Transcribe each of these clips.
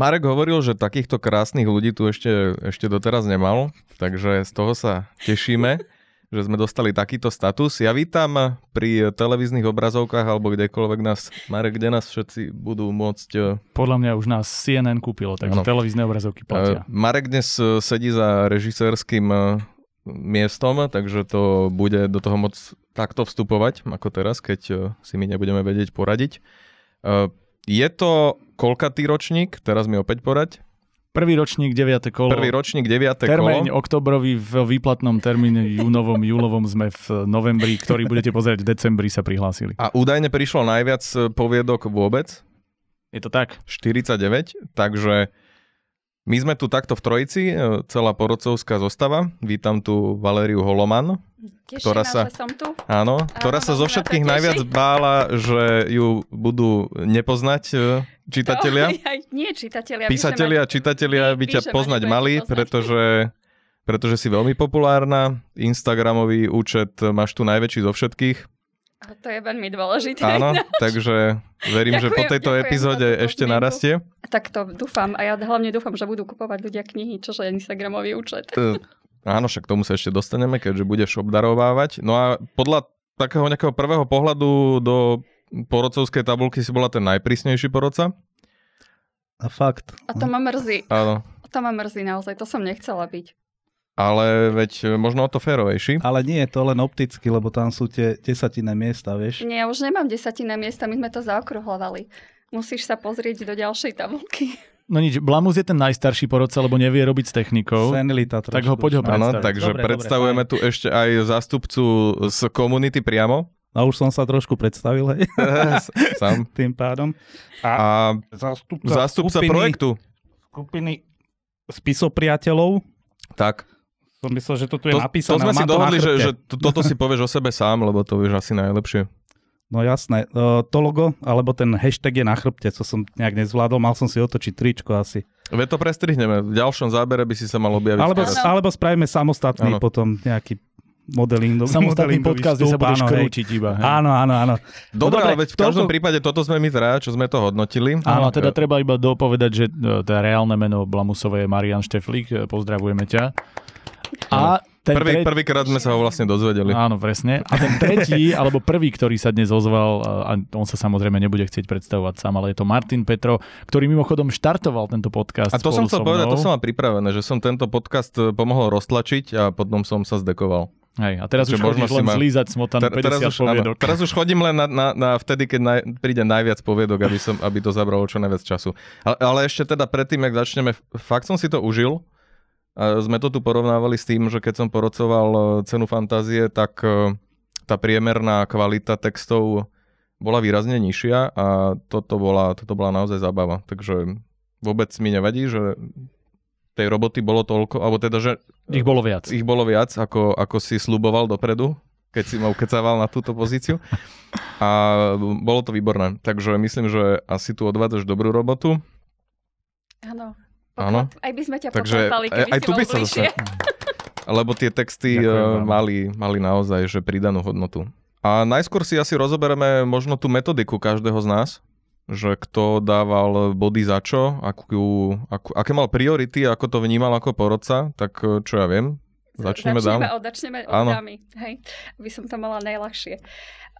Marek hovoril, že takýchto krásnych ľudí tu ešte, ešte doteraz nemal, takže z toho sa tešíme, že sme dostali takýto status. Ja vítam pri televíznych obrazovkách alebo kdekoľvek nás, Marek, kde nás všetci budú môcť... e, Podľa mňa už nás CNN kúpilo, takže Áno. televízne obrazovky platia. Marek dnes e, sedí za režisérským miestom, takže to bude do toho moc takto vstupovať, ako teraz, keď si my nebudeme vedieť poradiť. Je to koľkatý ročník? Teraz mi opäť porať. Prvý ročník, 9. kolo. Prvý ročník, 9. Termín kolo. oktobrový v výplatnom termíne júnovom, júlovom sme v novembri, ktorý budete pozerať v decembri sa prihlásili. A údajne prišlo najviac poviedok vôbec, Je to tak? 49, takže my sme tu takto v trojici, e, celá porodcovská zostava. Vítam tu Valériu Holoman, Teší ktorá sa- som tu. áno, ktorá sa zo veľmi ma to všetkých najviac bála, že ju budú nepoznať e, čitatelia. To, nie čitatelia. Písatelia, čitatelia by ťa poznať mali, poznať. pretože, pretože si veľmi populárna. Instagramový účet máš tu najväčší zo všetkých. A to je veľmi dôležité. Áno, takže verím, že po Ďakujem, tejto ďakujem epizóde ešte zmienku. narastie. Tak to dúfam. A ja hlavne dúfam, že budú kupovať ľudia knihy, čože je Instagramový účet. T- Áno, však k tomu sa ešte dostaneme, keďže budeš obdarovávať. No a podľa takého nejakého prvého pohľadu do porodcovskej tabulky si bola ten najprísnejší porodca. A fakt. A to ma mrzí. Áno. To ma mrzí naozaj. To som nechcela byť. Ale veď možno o to férovejší. Ale nie je to len opticky, lebo tam sú tie desatinné miesta, vieš. Nie, ja už nemám desatinné miesta, my sme to zaokruhlovali. Musíš sa pozrieť do ďalšej tabulky. No nič, Blamus je ten najstarší porodca, lebo nevie robiť s technikou. Senilita Tak ho poď ho Áno, predstaviť. takže Dobre, predstavujeme dobre, tu ešte aj zástupcu z komunity priamo. A už som sa trošku predstavil, hej, Sám. tým pádom. A zástupca, zástupca skupiny, projektu. skupiny spisopriateľov. Tak. Som myslel, že to tu je To, napísané. to sme ale si dohodli, že, že to, toto si povieš o sebe sám, lebo to vieš asi najlepšie. No jasné. Uh, to logo, alebo ten hashtag je na chrbte, co som nejak nezvládol. Mal som si otočiť tričko asi. Veď to prestrihneme. V ďalšom zábere by si sa mal objaviť. Alebo, teraz. Alebo spravíme samostatný Áno. potom nejaký modeling. Samostatný podcast, kde sa budeš áno, krútiť iba. hej. Áno, áno, áno. Dobre, No ale dobre, veď v každom toľko- prípade toto sme my traja, čo sme to hodnotili. Áno, teda treba iba dopovedať, že e, to reálne meno Blamusové je Marian Šteflík, e, pozdravujeme ťa. A ten Prvý, tre- prvýkrát sme sa ho vlastne dozvedeli. Áno, presne. A ten tretí, alebo prvý, ktorý sa dnes ozval, a on sa samozrejme nebude chcieť predstavovať sám, ale je to Martin Petro, ktorý mimochodom štartoval tento podcast A to som chcel so povedať, to som mal pripravené, že som tento podcast e, pomohol roztlačiť a potom som sa zdekoval. Hej, a teraz Že už chodíš si len ma- zlízať smotanú Ter- teraz, 50 už, áno, poviedok. teraz už chodím len na, na, na vtedy, keď naj, príde najviac poviedok, aby, som, aby to zabralo čo najviac času. Ale, ale ešte teda predtým, jak začneme, fakt som si to užil. A sme to tu porovnávali s tým, že keď som porocoval e, cenu fantázie, tak e, tá priemerná kvalita textov bola výrazne nižšia a toto bola, toto bola naozaj zábava. Takže vôbec mi nevadí, že tej roboty bolo toľko, alebo teda, že Ich bolo viac. ich bolo viac, ako, ako si sluboval dopredu, keď si ma ukecával na túto pozíciu. A bolo to výborné. Takže myslím, že asi tu odvádzaš dobrú robotu. Áno. Áno. Aj by sme ťa Takže poklepali, aj, keby aj si tu bol by sa zase... Lebo tie texty Ďakujem eh, mali, mali naozaj že pridanú hodnotu. A najskôr si asi rozoberieme možno tú metodiku každého z nás, že kto dával body za čo, akú, akú, aké mal priority, ako to vnímal ako porodca, tak eh, čo ja viem, Začneme začneme dám? od, začneme od Áno. dámy, hej, aby som to mala najľahšie.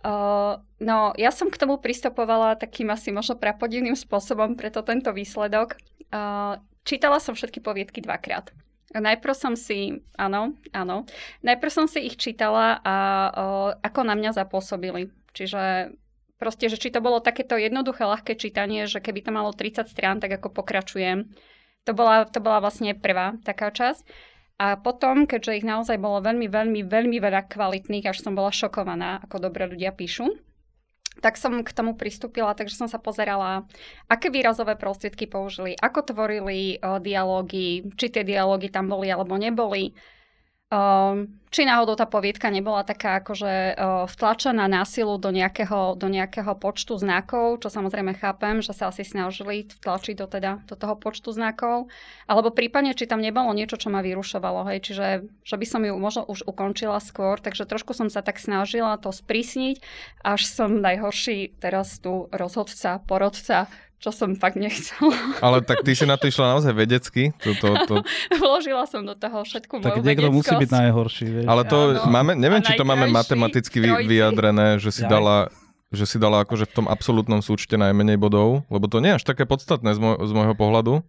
Uh, no, ja som k tomu pristupovala takým asi možno prapodivným spôsobom, preto tento výsledok. Uh, čítala som všetky poviedky dvakrát. Najprv som si, áno, áno, najprv som si ich čítala a uh, ako na mňa zapôsobili. Čiže proste, že či to bolo takéto jednoduché, ľahké čítanie, že keby to malo 30 strán, tak ako pokračujem. To bola, to bola vlastne prvá taká časť. A potom, keďže ich naozaj bolo veľmi, veľmi, veľmi veľa kvalitných, až som bola šokovaná, ako dobre ľudia píšu, tak som k tomu pristúpila, takže som sa pozerala, aké výrazové prostriedky použili, ako tvorili o, dialógy, či tie dialógy tam boli alebo neboli. O, či náhodou tá poviedka nebola taká akože o, vtlačená násilu do nejakého, do nejakého počtu znakov, čo samozrejme chápem, že sa asi snažili vtlačiť do, teda, do toho počtu znakov. Alebo prípadne, či tam nebolo niečo, čo ma vyrušovalo, hej, čiže že by som ju možno už ukončila skôr, takže trošku som sa tak snažila to sprísniť, až som najhorší teraz tu rozhodca, porodca čo som fakt nechcela. Ale tak ty si na to išla naozaj vedecky. To, to, to... Vložila som do toho všetku Tak moju niekto musí byť najhorší, vieš. Ale to Áno. máme, neviem, A či to máme najkrajší matematicky vy, trojci. vyjadrené, že si Jaj. dala že si dala akože v tom absolútnom súčte najmenej bodov, lebo to nie je až také podstatné z, môj, z môjho pohľadu.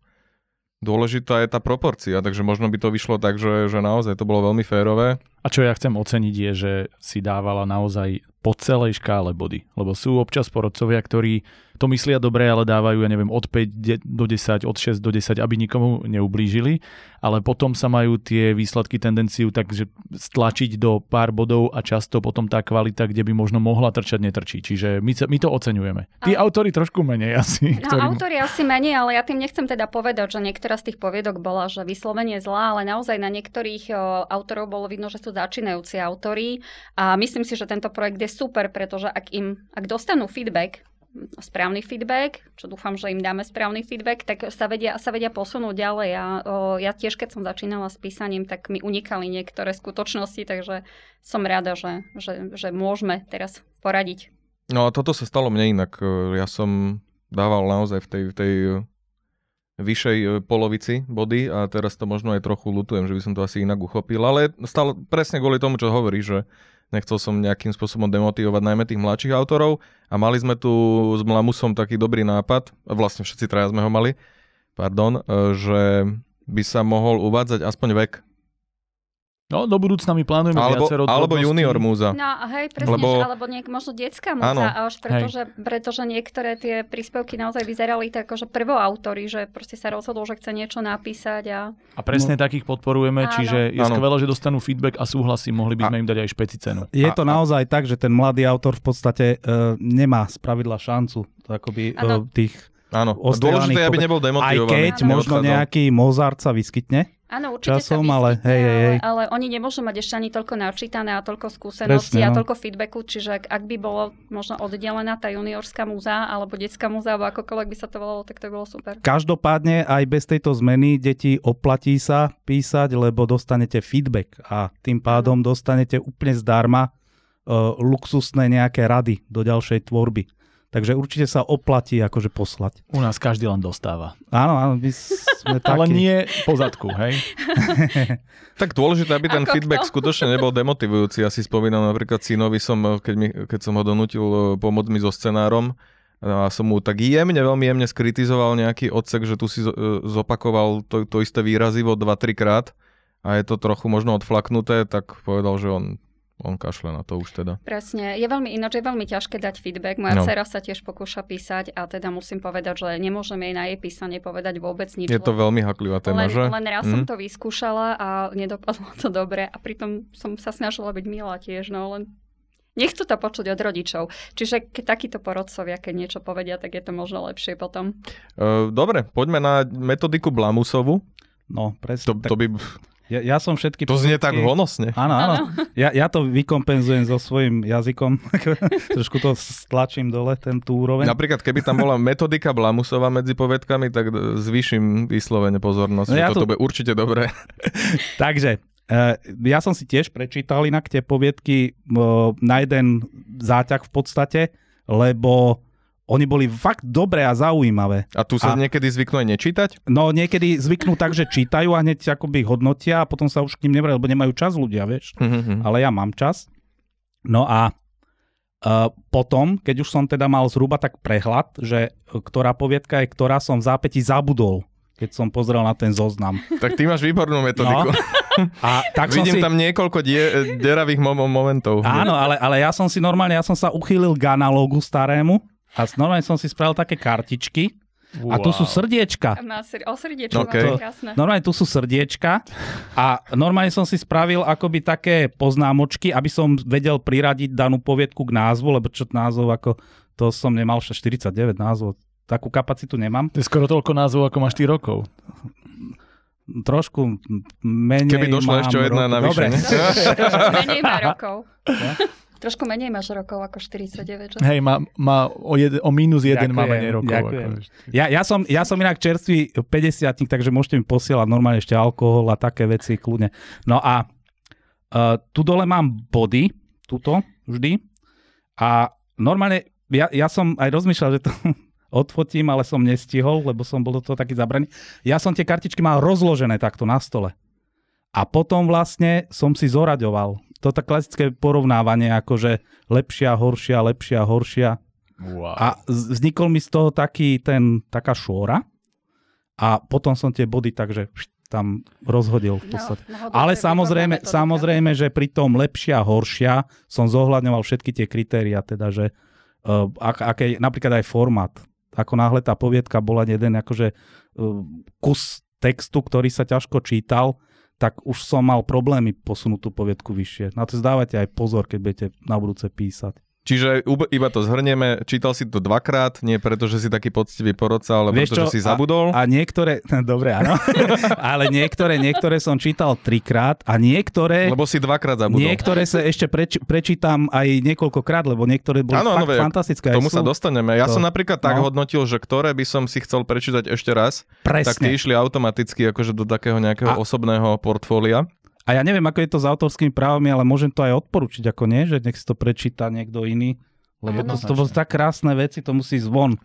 Dôležitá je tá proporcia, takže možno by to vyšlo tak, že, že naozaj to bolo veľmi férové. A čo ja chcem oceniť je, že si dávala naozaj po celej škále body. Lebo sú občas porodcovia, ktorí to myslia dobre, ale dávajú, ja neviem, od 5 de- do 10, od 6 do 10, aby nikomu neublížili. Ale potom sa majú tie výsledky tendenciu takže stlačiť do pár bodov a často potom tá kvalita, kde by možno mohla trčať, netrčí. Čiže my, my to oceňujeme. Tí Ale- autori trošku menej asi. No, ktorí- autori asi menej, ale ja tým nechcem teda povedať, že niektorá z tých poviedok bola, že vyslovene zlá, ale naozaj na niektorých autorov bolo vidno, že sú začínajúci autori a myslím si, že tento projekt je super, pretože ak im, ak dostanú feedback, správny feedback, čo dúfam, že im dáme správny feedback, tak sa vedia, sa vedia posunúť ďalej. A o, ja tiež, keď som začínala s písaním, tak mi unikali niektoré skutočnosti, takže som rada, že, že, že môžeme teraz poradiť. No a toto sa stalo mne inak. Ja som dával naozaj v tej, v tej vyššej e, polovici body a teraz to možno aj trochu lutujem, že by som to asi inak uchopil, ale stále presne kvôli tomu, čo hovorí, že nechcel som nejakým spôsobom demotivovať najmä tých mladších autorov a mali sme tu s Mlamusom taký dobrý nápad, vlastne všetci traja sme ho mali, pardon, e, že by sa mohol uvádzať aspoň vek. No, do budúcna my plánujeme Alebo, viacero alebo drobností. junior múza. No a hej, presne, Lebo- Lebo... alebo niek, možno detská Áno. múza, až pretože, pretože niektoré tie príspevky naozaj vyzerali tak, že prvoautori, že proste sa rozhodol, že chce niečo napísať a A presne takých podporujeme, Áno. čiže je Áno. skvelé, že dostanú feedback a súhlasí, mohli by sme im dať aj špeci cenu. Je A- to a- naozaj tak, že ten mladý autor v podstate uh, nemá spravidla šancu akoby uh, Áno. tých, Áno, dôležité aby nebol aj demotivovaný. keď Áno. možno nejaký Mozart sa vyskytne. Áno, určite Časom, sa ale vyskytne, hej, hej, hej. Ale, ale oni nemôžu mať ešte ani toľko načítané a toľko skúseností Presne, a no. toľko feedbacku, čiže ak, by bolo možno oddelená tá juniorská múza alebo detská múza, alebo akokoľvek by sa to volalo, tak to bolo super. Každopádne aj bez tejto zmeny deti oplatí sa písať, lebo dostanete feedback a tým pádom dostanete úplne zdarma uh, luxusné nejaké rady do ďalšej tvorby. Takže určite sa oplatí akože poslať. U nás každý len dostáva. Áno, áno, my sme takí. Ale nie po zadku, hej? Tak dôležité, aby ten Ako feedback kto? skutočne nebol demotivujúci. Ja si spomínam napríklad synovi, som, eh, keď, mi, keď som ho donútil eh, pomôcť mi so scenárom, a som mu tak jemne, veľmi jemne skritizoval nejaký odsek, že tu si eh, zopakoval to, to isté výrazivo 2-3 krát a je to trochu možno odflaknuté, tak povedal, že on, on kašle na to už teda. Presne. Je veľmi ináč, je veľmi ťažké dať feedback. Moja No. dcera sa tiež pokúša písať a teda musím povedať, že nemôžem jej na jej písanie povedať vôbec nič. Je to veľmi haklivá téma, len, že? len raz Hm? som to vyskúšala a nedopadlo to dobre a pritom som sa snažila byť milá tiež, no len nechcú to počuť od rodičov. Čiže keď takíto porodcovia, keď niečo povedia, tak je to možno lepšie potom. Eh, Dobre, poďme na metodiku Blamusovu. No, presne. To, to, by, Ja, ja som všetky... to znie tak honosne. Áno, áno. Ja, ja to vykompenzujem so svojím jazykom. Trošku to stlačím dole, ten tú úroveň. Napríklad, keby tam bola metodika Blamusova medzi povedkami, tak zvýšim vyslovene pozornosť, No ja toto to- bude určite dobré. Takže, uh, ja som si tiež prečítal inak tie poviedky na jeden záťah v podstate, lebo oni boli fakt dobré a zaujímavé. A tu sa A- niekedy zvyknú aj nečítať? No niekedy zvyknú tak, že čítajú a hneď akoby hodnotia a potom sa už k ním nevrajú, lebo nemajú čas ľudia, vieš. Mhm. ale ja mám čas. No a uh, potom, keď už som teda mal zhruba tak prehľad, že uh, ktorá poviedka je, ktorá som v zápäti zabudol, keď som pozrel na ten zoznam. Tak ty máš výbornú metodiku. A tak Vidím si... tam niekoľko die, deravých mo- momentov. Áno, ale, ale ja som si normálne, ja som sa uchýlil k analógu starému a normálne som si spravil také kartičky a tu sú srdiečka. Má sr- o srdiečko, Okay. okay. krásne. Normálne tu sú srdiečka a normálne som si spravil akoby také poznámočky, aby som vedel priradiť danú poviedku k názvu, lebo čo názov ako, to som nemal však 49 názvov. Takú kapacitu nemám. To je skoro toľko názvov, ako máš ty rokov. Trošku menej Keby došla ešte o jedna navyše, Dobre. menej má rokov. Ja? Trošku menej máš rokov ako 49, že? Hej, má, má o, jed, o mínus jeden má Ďakujem, menej rokov. ďakujem. Ako, Ja, ja, som, ja som inak čerstvý 50 takže môžete mi posielať normálne ešte alkohol a také veci kľudne. No a uh, tu dole mám body, tuto vždy. A normálne, ja, ja som aj rozmýšľal, že to odfotím, ale som nestihol, lebo som bol do toho taký zabraný. Ja som tie kartičky mal rozložené takto na stole. A potom vlastne som si zoraďoval. To tak klasické porovnávanie, akože lepšia, horšia, lepšia, horšia. Wow. A vznikol mi z toho taký ten, taká šôra a potom som tie body takže tam rozhodil v podstate. No, no, Ale samozrejme, samozrejme, že pri tom lepšia, horšia som zohľadňoval všetky tie kritéria, teda, že uh, ak, aké, napríklad aj formát. Ako náhle tá poviedka bola jeden akože uh, kus textu, ktorý sa ťažko čítal, tak už som mal problémy posunúť tú poviedku vyššie. Na to zdávate aj pozor, keď budete na budúce písať. Čiže iba to zhrnieme, čítal si to dvakrát, nie preto, že si taký poctivý porodca, ale Vieš preto, čo? že si zabudol. A niektoré, dobre, áno, ale niektoré, niektoré som čítal trikrát a niektoré... Lebo si dvakrát zabudol. Niektoré sa ešte preč, prečítam aj niekoľkokrát, lebo niektoré boli Áno, áno, fakt veď, fantastické. K tomu sa sú. dostaneme. Ja To- som napríklad tak no. hodnotil, že ktoré by som si chcel prečítať ešte raz, tak tie Presne. išli automaticky akože do takého nejakého A- osobného portfólia. A ja neviem, ako je to s autorskými právami, ale môžem to aj odporučiť, ako nie, že nech si to prečíta niekto iný. Lebo to, to bolo tak krásne veci, to musí zvon.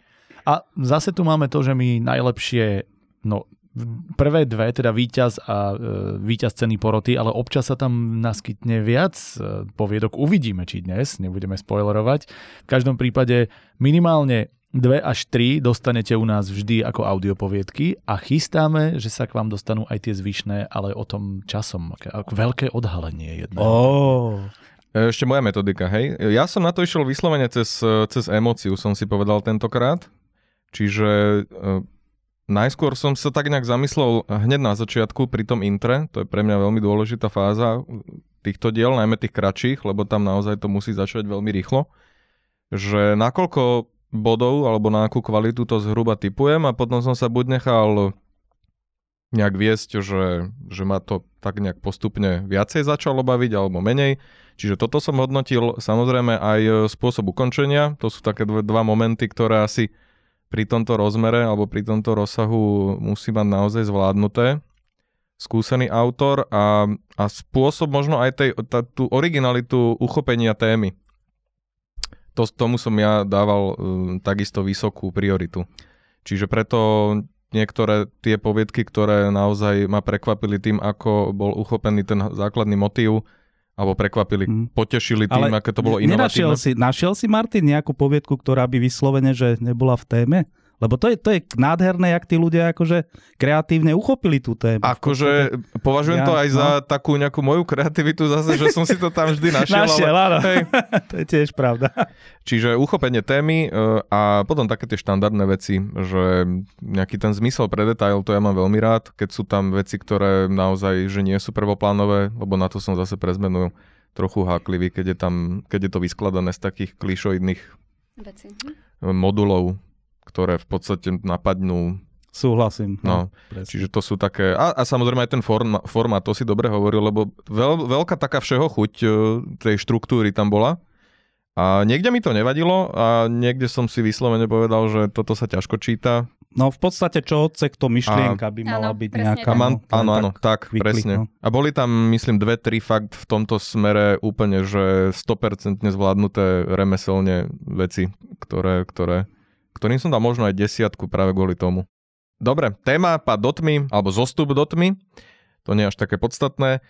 A zase tu máme to, že my najlepšie, no prvé dve, teda víťaz a e, víťaz ceny poroty, ale občas sa tam naskytne viac e, poviedok. Uvidíme, či dnes, nebudeme spoilerovať. V každom prípade minimálne dve až tri dostanete u nás vždy ako audiopoviedky a chystáme, že sa k vám dostanú aj tie zvyšné, ale o tom časom. Veľké odhalenie jedného. Oh. E, Ešte moja metodika, hej. Ja som na to išiel vyslovene cez, cez emóciu, som si povedal tentokrát. Čiže e, najskôr som sa tak nejak zamyslel hneď na začiatku pri tom intre, to je pre mňa veľmi dôležitá fáza týchto diel, najmä tých kratších, lebo tam naozaj to musí začať veľmi rýchlo. Že nakoľko bodov alebo na akú kvalitu to zhruba typujem a potom som sa buď nechal nejak viesť, že, že ma to tak nejak postupne viacej začalo baviť alebo menej. Čiže toto som hodnotil samozrejme aj e, spôsob ukončenia. To sú také dve, dva momenty, ktoré asi pri tomto rozmere alebo pri tomto rozsahu musí mať naozaj zvládnuté. Skúsený autor a, a spôsob možno aj tej, tá, tú originalitu uchopenia témy. To, tomu som ja dával um, takisto vysokú prioritu. Čiže preto niektoré tie poviedky, ktoré naozaj ma prekvapili tým, ako bol uchopený ten základný motív, alebo prekvapili, Mm. potešili tým, Ale aké to bolo inovatívne. si, našiel si, Martin, nejakú poviedku, ktorá by vyslovene, že nebola v téme? Lebo to je, to je nádherné, jak tí ľudia akože kreatívne uchopili tú tému. Akože považujem Ja- to aj no. za takú nejakú moju kreativitu zase, že som si to tam vždy našiel. Našiel, ale, áno. hej, to je tiež pravda. čiže uchopenie témy e, a potom také tie štandardné veci, že nejaký ten zmysel pre detail, to ja mám veľmi rád, keď sú tam veci, ktoré naozaj že nie sú prvoplánové, lebo na to som zase pre zmenu trochu háklivý, keď je tam, keď je to vyskladané z takých klišoidných Veci. Hm. modulov, ktoré v podstate napadnú. Súhlasím. No, presne. čiže to sú také... A, a samozrejme aj ten form, formát, to si dobre hovoril, lebo veľ, veľká taká všeho chuť e, tej štruktúry tam bola. A niekde mi to nevadilo a niekde som si vyslovene povedal, že toto sa ťažko číta. No v podstate čo odsek, to myšlienka by mala Áno, byť nejaká. tak. A no, áno, áno, tak, quickly, presne. no. A boli tam, myslím, dve, tri fakt v tomto smere úplne, že 100% zvládnuté remeselne veci, ktoré, ktoré, ktorým som dal možno aj desiatku práve kvôli tomu. Dobre, téma pad do tmy, alebo zostup do tmy, to nie je až také podstatné.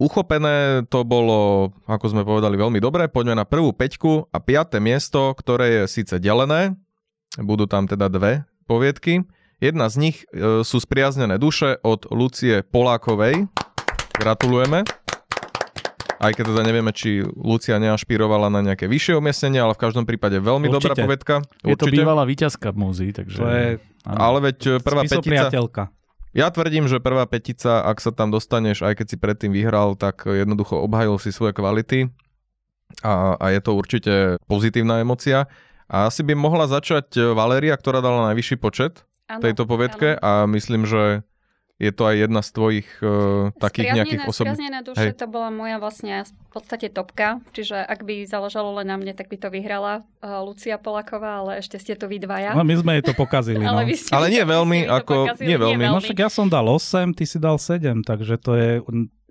Uchopené to bolo, ako sme povedali, veľmi dobre. Poďme na prvú peťku a piaté miesto, ktoré je síce delené. Budú tam teda dve poviedky. Jedna z nich e, sú Spriaznené duše od Lucie Polákovej. Gratulujeme. Aj keď teda nevieme, či Lucia neašpirovala na nejaké vyššie umiestnenie, ale v každom prípade veľmi dobrá Určite. povedka. Je to bývalá víťazka múzy, takže... To je. Ale veď e, prvá petica... spisopriateľka. Ja tvrdím, že prvá petica, ak sa tam dostaneš, aj keď si predtým vyhral, tak jednoducho obhajil si svoje kvality a, a je to určite pozitívna emocia. A asi by mohla začať Valéria, ktorá dala najvyšší počet Áno, tejto povedke áno. a myslím, že je to aj jedna z tvojich uh, takých Spriaznené- nejakých osobných... Spriaznené duše Hej. to bola moja vlastne v podstate topka, čiže ak by záležalo len na mne, tak by to vyhrala uh, Lucia Polaková, ale ešte ste tu vy dvaja. No, my sme jej to pokazili. no. ale, vy ste, Ale nie veľmi, mi to ako- pokazili, nie veľmi. No však ja som dal 8, ty si dal 7, takže to je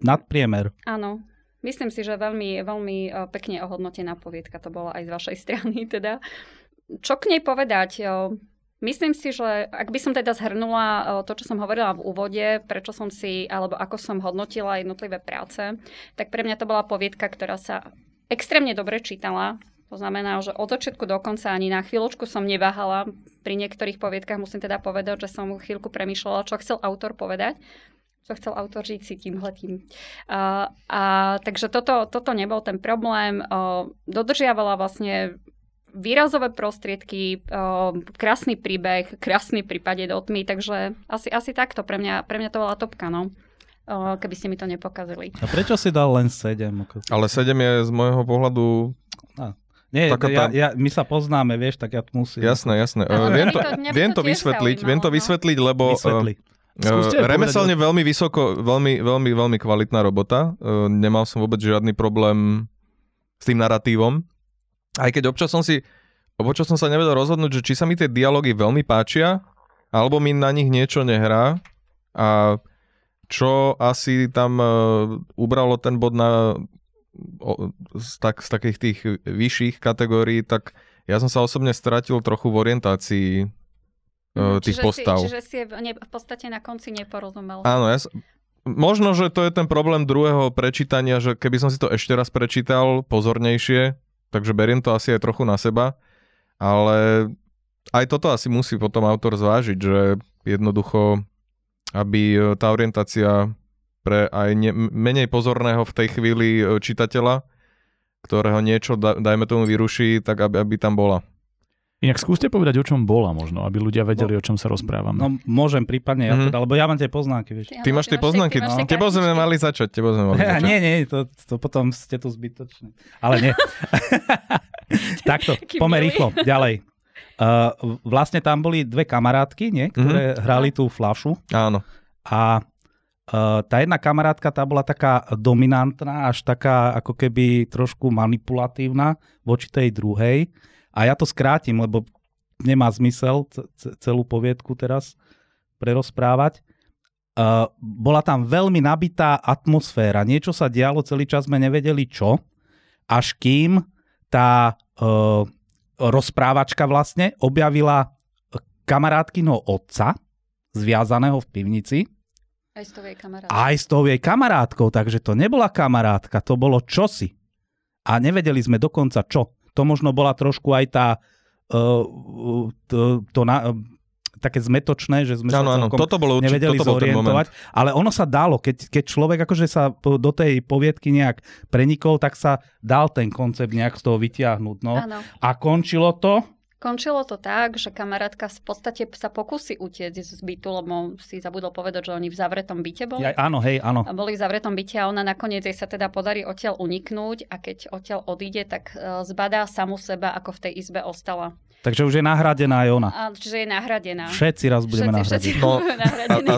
nadpriemer. Áno. Myslím si, že veľmi, veľmi eh, pekne ohodnotená poviedka to bola aj z vašej strany. Teda. Čo k nej povedať? Myslím si, že ak by som teda zhrnula eh, to, čo som hovorila v úvode, prečo som si, alebo ako som hodnotila jednotlivé práce, tak pre mňa to bola poviedka, ktorá sa extrémne dobre čítala. To znamená, že od začiatku do konca ani na chvíľočku som neváhala. Pri niektorých poviedkach musím teda povedať, že som chvíľku premýšľala, čo chcel autor povedať čo chcel autor žiť si tým. A, a, takže toto, toto nebol ten problém. O, dodržiavala vlastne výrazové prostriedky, krásny príbeh, krásny prípade do tmy, takže asi, asi takto. Pre mňa, pre mňa to bola topka, no. Keby ste mi to nepokazili. A prečo si dal len 7? Ale 7 je z môjho pohľadu... A. Nie, Taká ja, tá- ja, my sa poznáme, vieš, tak ja musím. Jasné, jasné. Uh, viem to, viem to vysvetliť, viem to no. vysvetliť, lebo uh, Vysvetli. Uh, povedať- remeselne veľmi vysoko, veľmi, veľmi, veľmi kvalitná robota. Uh, nemal som vôbec žiadny problém s tým narratívom. Aj keď občas som si, občas som sa nevedel rozhodnúť, že či sa mi tie dialógy veľmi páčia, alebo mi na nich niečo nehrá. A čo asi tam uh, ubralo ten bod na o, z, tak, z takých tých vyšších kategórií, tak ja som sa osobne stratil trochu v orientácii uh, tých čiže postav. Si, čiže si je v, ne, v podstate na konci neporozumel. Áno, ja možno, že to je ten problém druhého prečítania, že keby som si to ešte raz prečítal pozornejšie, takže beriem to asi aj trochu na seba, ale aj toto asi musí potom autor zvážiť, že jednoducho, aby e, tá orientácia pre aj ne, menej pozorného v tej chvíli e, čitateľa, ktorého niečo, da, dajme tomu, vyruší, tak aby, aby tam bola. Inak skúste povedať, o čom bola možno, aby ľudia vedeli, o čom sa rozprávame. No môžem prípadne, ja Mhm. teda, lebo ja mám tie poznámky, vieš. Ty máš tie poznámky, ty máš tie tebo sme mali začať, tebo sme mali Ja, začať. nie, nie, to, to potom ste tu zbytočné. Ale nie. Takto, pomer rýchlo, ďalej. Uh, vlastne tam boli dve kamarátky, nie, ktoré Mhm. hrali tú flašu Áno. a uh, tá jedna kamarátka, tá bola taká dominantná, až taká ako keby trošku manipulatívna voči tej druhej. A ja to skrátim, lebo nemá zmysel celú poviedku teraz prerozprávať. Uh, bola tam veľmi nabitá atmosféra. Niečo sa dialo, celý čas sme nevedeli čo, až kým tá uh, rozprávačka vlastne objavila kamarátkyno otca, zviazaného v pivnici, Aj s tou jej kamarát. aj s tou jej kamarátkou, takže to nebola kamarátka, to bolo čosi. A nevedeli sme dokonca čo. To možno bola trošku aj tá uh, to, to na, také zmetočné, že sme Áno, sa celkom toto bolo určite, nevedeli toto bol zorientovať, ale ono sa dalo, keď, keď človek akože sa do tej poviedky nejak prenikol, tak sa dal ten koncept nejak z toho vytiahnuť. No. A končilo to, Končilo to tak, že kamarátka v podstate sa pokusí utiecť z bytu, lebo si zabudol povedať, že oni v zavretom byte boli. ja, áno, hej, áno. A boli v zavretom byte a ona nakoniec jej sa teda podarí odtiaľ uniknúť a keď odtiaľ odíde, tak e, zbadá samu seba, ako v tej izbe ostala. Takže už je nahradená aj ona. A čiže je nahradená. Všetci raz budeme všetci, všetci nahradení. No, budeme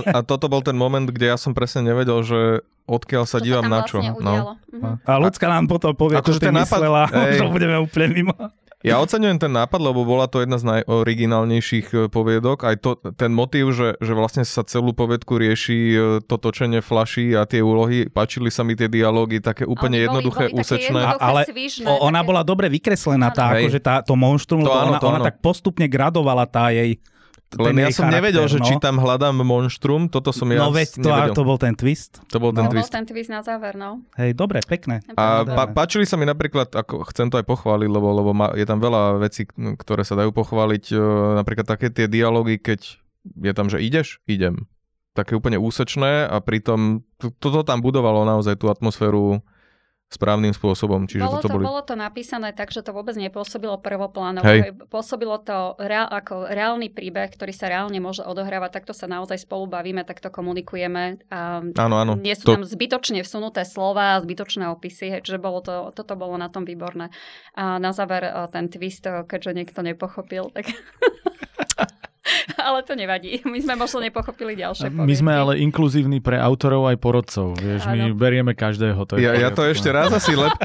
A, a, a toto bol ten moment, kde ja som presne nevedel, že odkiaľ sa Čo dívam tam na čo. vlastne No. udialo. Mhm. A ľudská nám potom povie, Akože čo ty ten nápad- myslela, že budeme úplne mimo. Ja oceňujem ten nápad, lebo bola to jedna z najoriginálnejších e, poviedok. Aj to, ten motív, že, že vlastne sa celú poviedku rieši e, to točenie flaší a tie úlohy. Páčili sa mi tie dialógy, také úplne Oni boli- jednoduché, boli také úsečné. jednoduché, Ale svižné, O, ona také- bola dobre vykreslená, tá, akože tá, to monštrum, To áno, ona, to ona áno. tak postupne gradovala tá jej Len ja som nevedel, že charakter, či no. tam hľadám monštrum, toto som ja No veď to, nevedel. to bol ten twist. To bol ten To bol twist. ten twist na záver, no. Hej, dobre, pekné. A pa, páčili sa mi napríklad, ako chcem to aj pochváliť, lebo, lebo ma, je tam veľa vecí, k- ktoré sa dajú pochváliť. e, Napríklad také tie dialógy, keď je tam, že ideš, idem. Také úplne úsečné a pritom to- toto tam budovalo naozaj tú atmosféru správnym spôsobom. Čiže bolo, to, boli... bolo to napísané tak, že to vôbec nepôsobilo prvoplánovo. Hej. Hej. Pôsobilo to reál, ako reálny príbeh, ktorý sa reálne môže odohrávať. Takto sa naozaj spolu bavíme, takto komunikujeme. A Áno, áno. Nie sú To- tam zbytočne vsunuté slova, zbytočné opisy, hej, čiže bolo to, toto bolo na tom výborné. A na záver eh, ten twist, eh, keďže niekto nepochopil, tak... ale to nevadí. My sme možno nepochopili ďalšie My sme ale inkluzívni pre autorov aj porodcov. Vieš, my berieme každého. To je Ja, ja to ešte raz asi lep...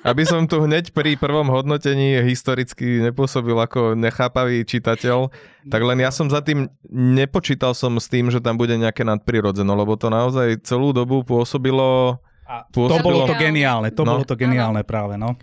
Aby som tu hneď pri prvom hodnotení historicky nepôsobil ako nechápavý čitateľ, tak len ja som za tým, nepočítal som s tým, že tam bude nejaké nadprirodzeno, lebo to naozaj celú dobu pôsobilo... A to bolo to geniálne, to No. bolo to geniálne práve, no.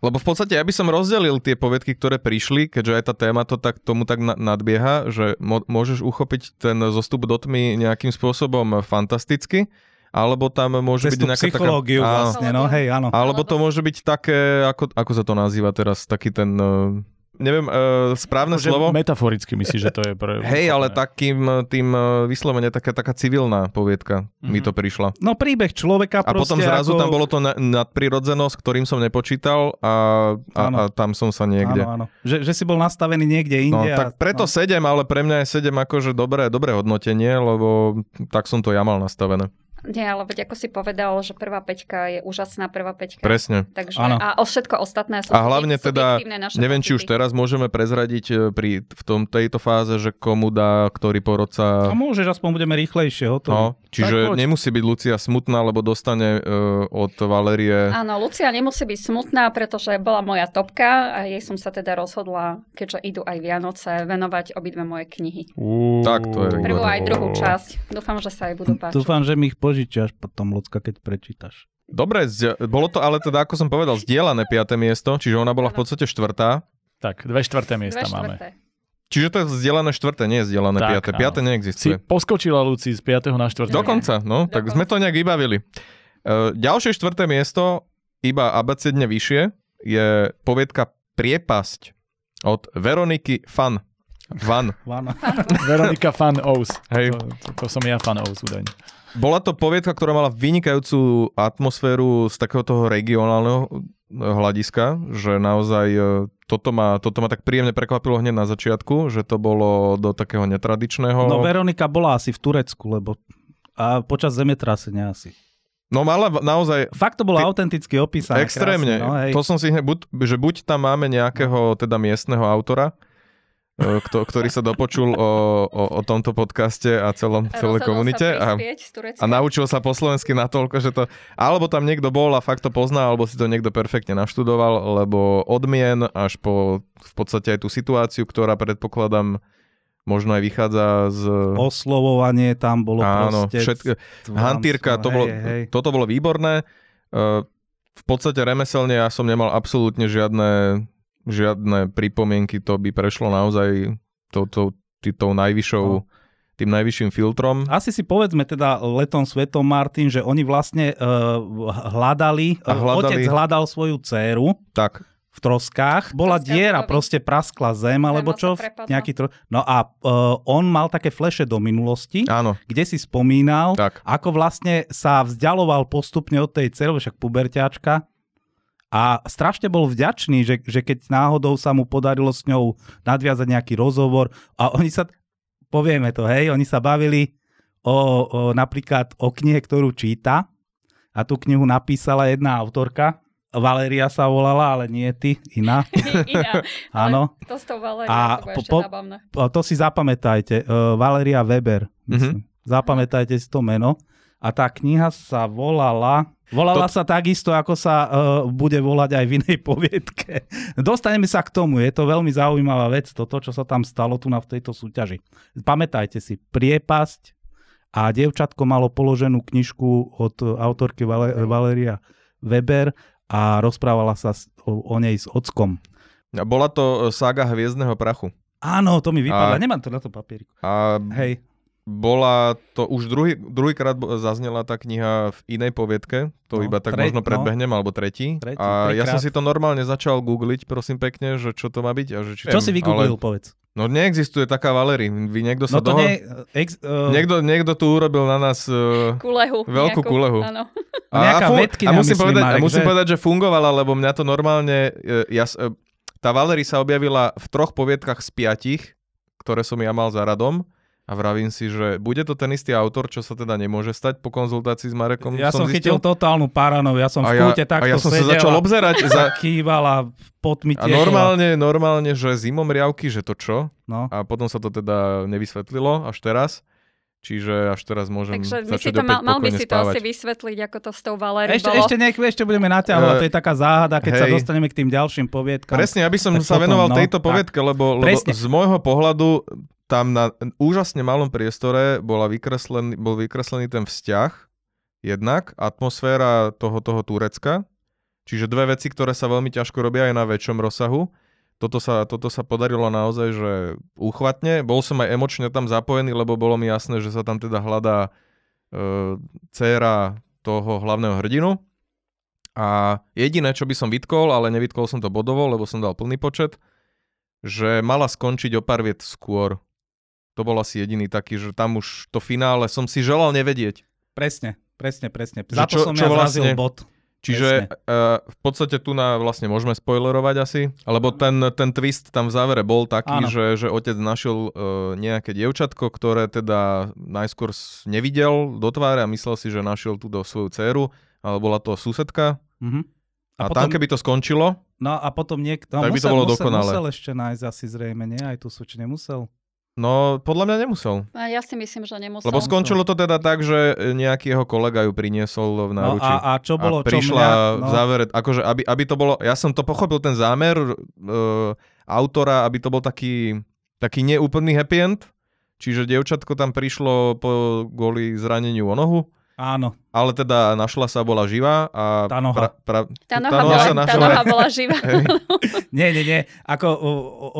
Lebo v podstate ja by som rozdelil tie poviedky, ktoré prišli, keďže aj tá téma to tak, tomu tak na- nadbieha, že mo- môžeš uchopiť ten zostup do tmy nejakým spôsobom fantasticky, alebo tam môže Cez byť nejaká psychológiu taká... Áno. vlastne, no hej, áno. Alebo to môže byť také, ako, ako sa to nazýva teraz, taký ten, neviem, uh, správne Že slovo? Metaforicky myslíš, že to je pre... Hej, ale takým uh, tým uh, vyslovene taká, taká civilná poviedka mm-hmm. mi Mhm. to prišla. No príbeh človeka A potom zrazu ako... tam bolo to na- nadprirodzenosť, ktorým som nepočítal a, a, Áno. a tam som sa niekde. Áno, áno. Že, že si bol nastavený niekde No, inde. tak preto no. 7, ale pre mňa je 7 akože dobré, dobré hodnotenie, lebo tak som to ja mal nastavené. Nie, ale veď ako si povedal, že prvá peťka je úžasná prvá peťka. Presne. Takže, Áno. a o všetko ostatné sú A hlavne teda, neviem, či už pocity. teraz môžeme prezradiť e, pri v tom, tejto fáze, že komu dá ktorý A porodca... môžeš, aspoň budeme rýchlejšie, hotovo. No, čiže poď. nemusí byť Lucia smutná, lebo dostane uh, od Valérie... Áno, Lucia nemusí byť smutná, pretože bola moja topka a jej som sa teda rozhodla, keďže idú aj Vianoce, venovať obidve moje knihy. Uú. Tak to je Prvú aj druhú časť. Dúfam, že sa aj budú páčiť. Dúfam, že mi ich požičiaš potom, Lucka, keď prečítaš. Dobre, bolo to ale teda, ako som povedal, zdieľané 5. miesto, čiže ona bola v podstate štvrtá. Tak, dve štvrté Dve miesta máme. štvrté. Čiže to je zdieľané štvrté, nie je zdieľané Tak, piaté. áno. Piaté Si neexistuje. poskočila Luci z 5. na 4. Dokonca, no, tak Dokonca. sme to nejak vybavili. Uh, ďalšie štvrté miesto, iba abecedne vyššie, je poviedka Priepasť od Veroniky Fan. Van. Váno. Veronika Fan Ous. Hej. To, to, to som ja Fan Ous údajne. Bola to poviedka, ktorá mala vynikajúcu atmosféru z takého toho regionálneho eh, hľadiska, že naozaj eh, toto ma, toto ma tak príjemne prekvapilo hneď na začiatku, že to bolo do takého netradičného... No Veronika bola asi v Turecku, lebo a počas zemetrasenia asi. no mala naozaj Fakt to bolo Ty- autenticky opísané. Extrémne. Krásne, no, hej. to som si buď, že buď tam máme nejakého teda miestneho autora, e, kto, ktorý sa dopočul o, o, o tomto podcaste a celom, celej komunite sa a, a naučil sa po slovensky natoľko, že to... Alebo tam niekto bol a fakt to pozná, alebo si to niekto perfektne naštudoval, lebo odmien až po v podstate aj tú situáciu, ktorá predpokladám možno aj vychádza z... Oslovovanie tam bolo Áno, proste... všetko, Hantírka, to hej, bolo, hej. toto bolo výborné. Uh, v podstate remeselne ja som nemal absolútne žiadne, žiadne pripomienky, to by prešlo naozaj tou, tou, tou najvyššou, No. tým najvyšším filtrom. Asi si povedzme teda letom svetom Martin, že oni vlastne uh, hľadali, A hľadali- otec hľadal svoju dceru Tak, v troskách, bola Troska diera, proste praskla zem, alebo sa čo? Nejaký tro... No a uh, on mal také fleše do minulosti, áno, kde si spomínal, tak. ako vlastne sa vzdialoval postupne od tej cely, však puberťačka, a strašne bol vďačný, že, že keď náhodou sa mu podarilo s ňou nadviazať nejaký rozhovor a oni sa, povieme to, hej, oni sa bavili o, o napríklad o knihe, ktorú číta a tú knihu napísala jedna autorka, Valéria sa volala, ale nie ty, iná, Iná. áno. To s tou Valériou, A to bude po- zábavné. To si zapamätajte, uh, Valeria Weber, myslím. Zapamätajte si to meno. A tá kniha sa volala... Volala To- sa takisto, ako sa uh, bude volať aj v inej poviedke. Dostaneme sa k tomu, je to veľmi zaujímavá vec, toto, čo sa tam stalo tu na v tejto súťaži. Pamätajte si, priepasť a dievčatko malo položenú knižku od autorky Vale- Valeria Weber a rozprávala sa o, o nej s ockom. Bola to sága Hviezdneho prachu. Áno, to mi vypadá, A- nemám to na to papieriku. A Hej, bola to už druhý, druhýkrát zaznela tá kniha v inej poviedke, to No, iba tak tre- možno no. predbehnem, alebo tretí. Tretí, a ja som trikrát. si to normálne začal googliť, prosím pekne, že čo to má byť. A že či Čo viem, si vygooglil, ale- povedz. No neexistuje taká Valery. Vy niekto sa No to doho... nie... Ex, uh, Niekto, niekto tu urobil na nás... Uh... Kulehu. Veľkú nejakú, kulehu. Áno. Nejaká vedkyňa, a musím, myslím, povedať, a Marek, musím že? povedať, že fungovala, lebo mňa to normálne... e, Ja, tá Valery sa objavila v troch poviedkach z piatich, ktoré som ja mal za radom. A vravím si, že bude to ten istý autor, čo sa teda nemôže stať po konzultácii s Marekom. ja som chytil totálnu paranoju, ja som a v ja, kúte takto a ja som sa začal obzerať za... kýval a pot mi A normálne, normálne, že zimom riavky, že to čo? No. A potom sa to teda nevysvetlilo až teraz. Čiže až teraz môžem Takže my si to mal, mal by si to spávať. asi vysvetliť, ako to s tou Valériou Ešte, bolo. ešte, nech, ešte budeme naťahovať, Eh, to je taká záhada, keď sa hej. dostaneme k tým ďalším poviedkam. Presne, aby som sa potom, venoval no, tejto poviedke, lebo, lebo z môjho pohľadu tam na úžasne malom priestore bola vykreslený, bol vykreslený ten vzťah, jednak atmosféra toho, toho Turecka, Čiže dve veci, ktoré sa veľmi ťažko robia aj na väčšom rozsahu. Toto sa, toto sa podarilo naozaj, že úchvatne. Bol som aj emočne tam zapojený, lebo bolo mi jasné, že sa tam teda hľadá e, dcéra toho hlavného hrdinu. A jediné, čo by som vytkol, ale nevytkol som to bodovo, lebo som dal plný počet, že mala skončiť o pár viet skôr. To bol asi jediný taký, že tam už to finále som si želal nevedieť. Presne, presne, presne. Za to som čo ja vlastne- bod. Čiže uh, v podstate tu na vlastne môžeme spoilerovať asi, lebo ten, ten twist tam v závere bol taký, Áno. že, že otec našiel uh, nejaké dievčatko, ktoré teda najskôr nevidel do tváre a myslel si, že našiel tú do svoju dceru, ale bola to susedka. Mhm. A, A tam, potom- keby to skončilo, No a potom niekto... No, Tak by to musel, bolo musel, dokonalé. Musel ešte nájsť asi zrejme, nie? Aj tu súč nemusel. No podľa mňa nemusel. A ja si myslím, že nemusel. Lebo skončilo to teda tak, že nejaký jeho kolega ju priniesol v No náručí. a, a čo bolo, a prišla čo mňa... v závere, akože aby, aby to bolo, ja som to pochopil, ten zámer uh, autora, aby to bol taký, taký neúplný happy end, čiže dievčatko tam prišlo po, kvôli zraneniu o nohu, Áno, ale teda našla sa, bola živá a... Tá noha. pra, Tá tá noha, noha bola, sa tá noha bola živá. Hej. nie, nie, nie. Ako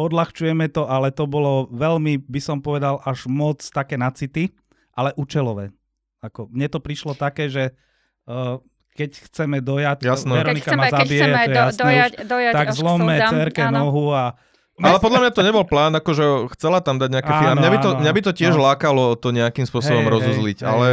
odľahčujeme to, ale to bolo veľmi, by som povedal, až moc také nacity, ale účelové. Ako, mne to prišlo také, že uh, keď chceme dojať, Jasné. Keď Veronika chceme, ma keď zabije, chceme to je do, jasné dojať, už, dojať tak zlomme cerke nohu a Ale podľa mňa to nebol plán, akože chcela tam dať nejaké Áno, finále. Mňa by, to, áno, mňa by to tiež no. lákalo to nejakým spôsobom Hej, hej, rozuzliť, hej. ale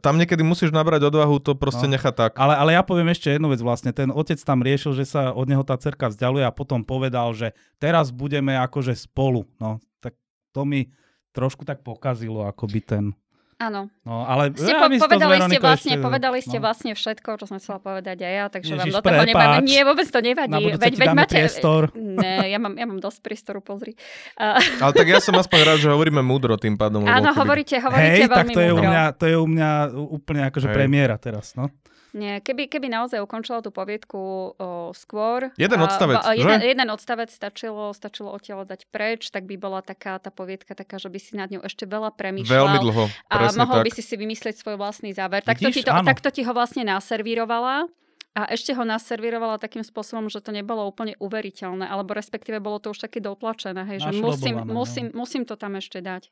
tam niekedy musíš nabrať odvahu to proste No. nechať tak. Ale, ale ja poviem ešte jednu vec vlastne. Ten otec tam riešil, že sa od neho tá cerka vzdialuje a potom povedal, že teraz budeme akože spolu. No, tak to mi trošku tak pokazilo akoby ten... Áno. No, ale Ste ja po, to s povedali, ste vlastne, ešte- povedali ste no. vlastne všetko, čo som chcela povedať aj ja, takže vám Ježiš, do toho nemáme. Nie, vôbec to nevadí. Veď, ti veď dáme máte... priestor. Ne, ja mám, ja mám dosť priestoru, pozri. Ale tak ja som aspoň rád, že hovoríme múdro tým pádom. áno, hovoríte, hovoríte Hej, tak veľmi to je, u múdro. mňa, to je u mňa úplne akože Hej. premiéra teraz, no. Nie, keby, keby naozaj ukončila tú poviedku o, skôr... Jeden a- odstavec, a, jeden, že? jeden odstavec stačilo, stačilo odtiaľ dať preč, tak by bola taká tá poviedka taká, že by si nad ňou ešte veľa premýšľal. Veľmi dlho, a mohol tak. by si si vymyslieť svoj vlastný záver. Takto ti, to, Áno. takto ti ho vlastne naservírovala a ešte ho naservírovala takým spôsobom, že to nebolo úplne uveriteľné, alebo respektíve bolo to už také dotlačené, hej, že musím, no. musím, musím to tam ešte dať.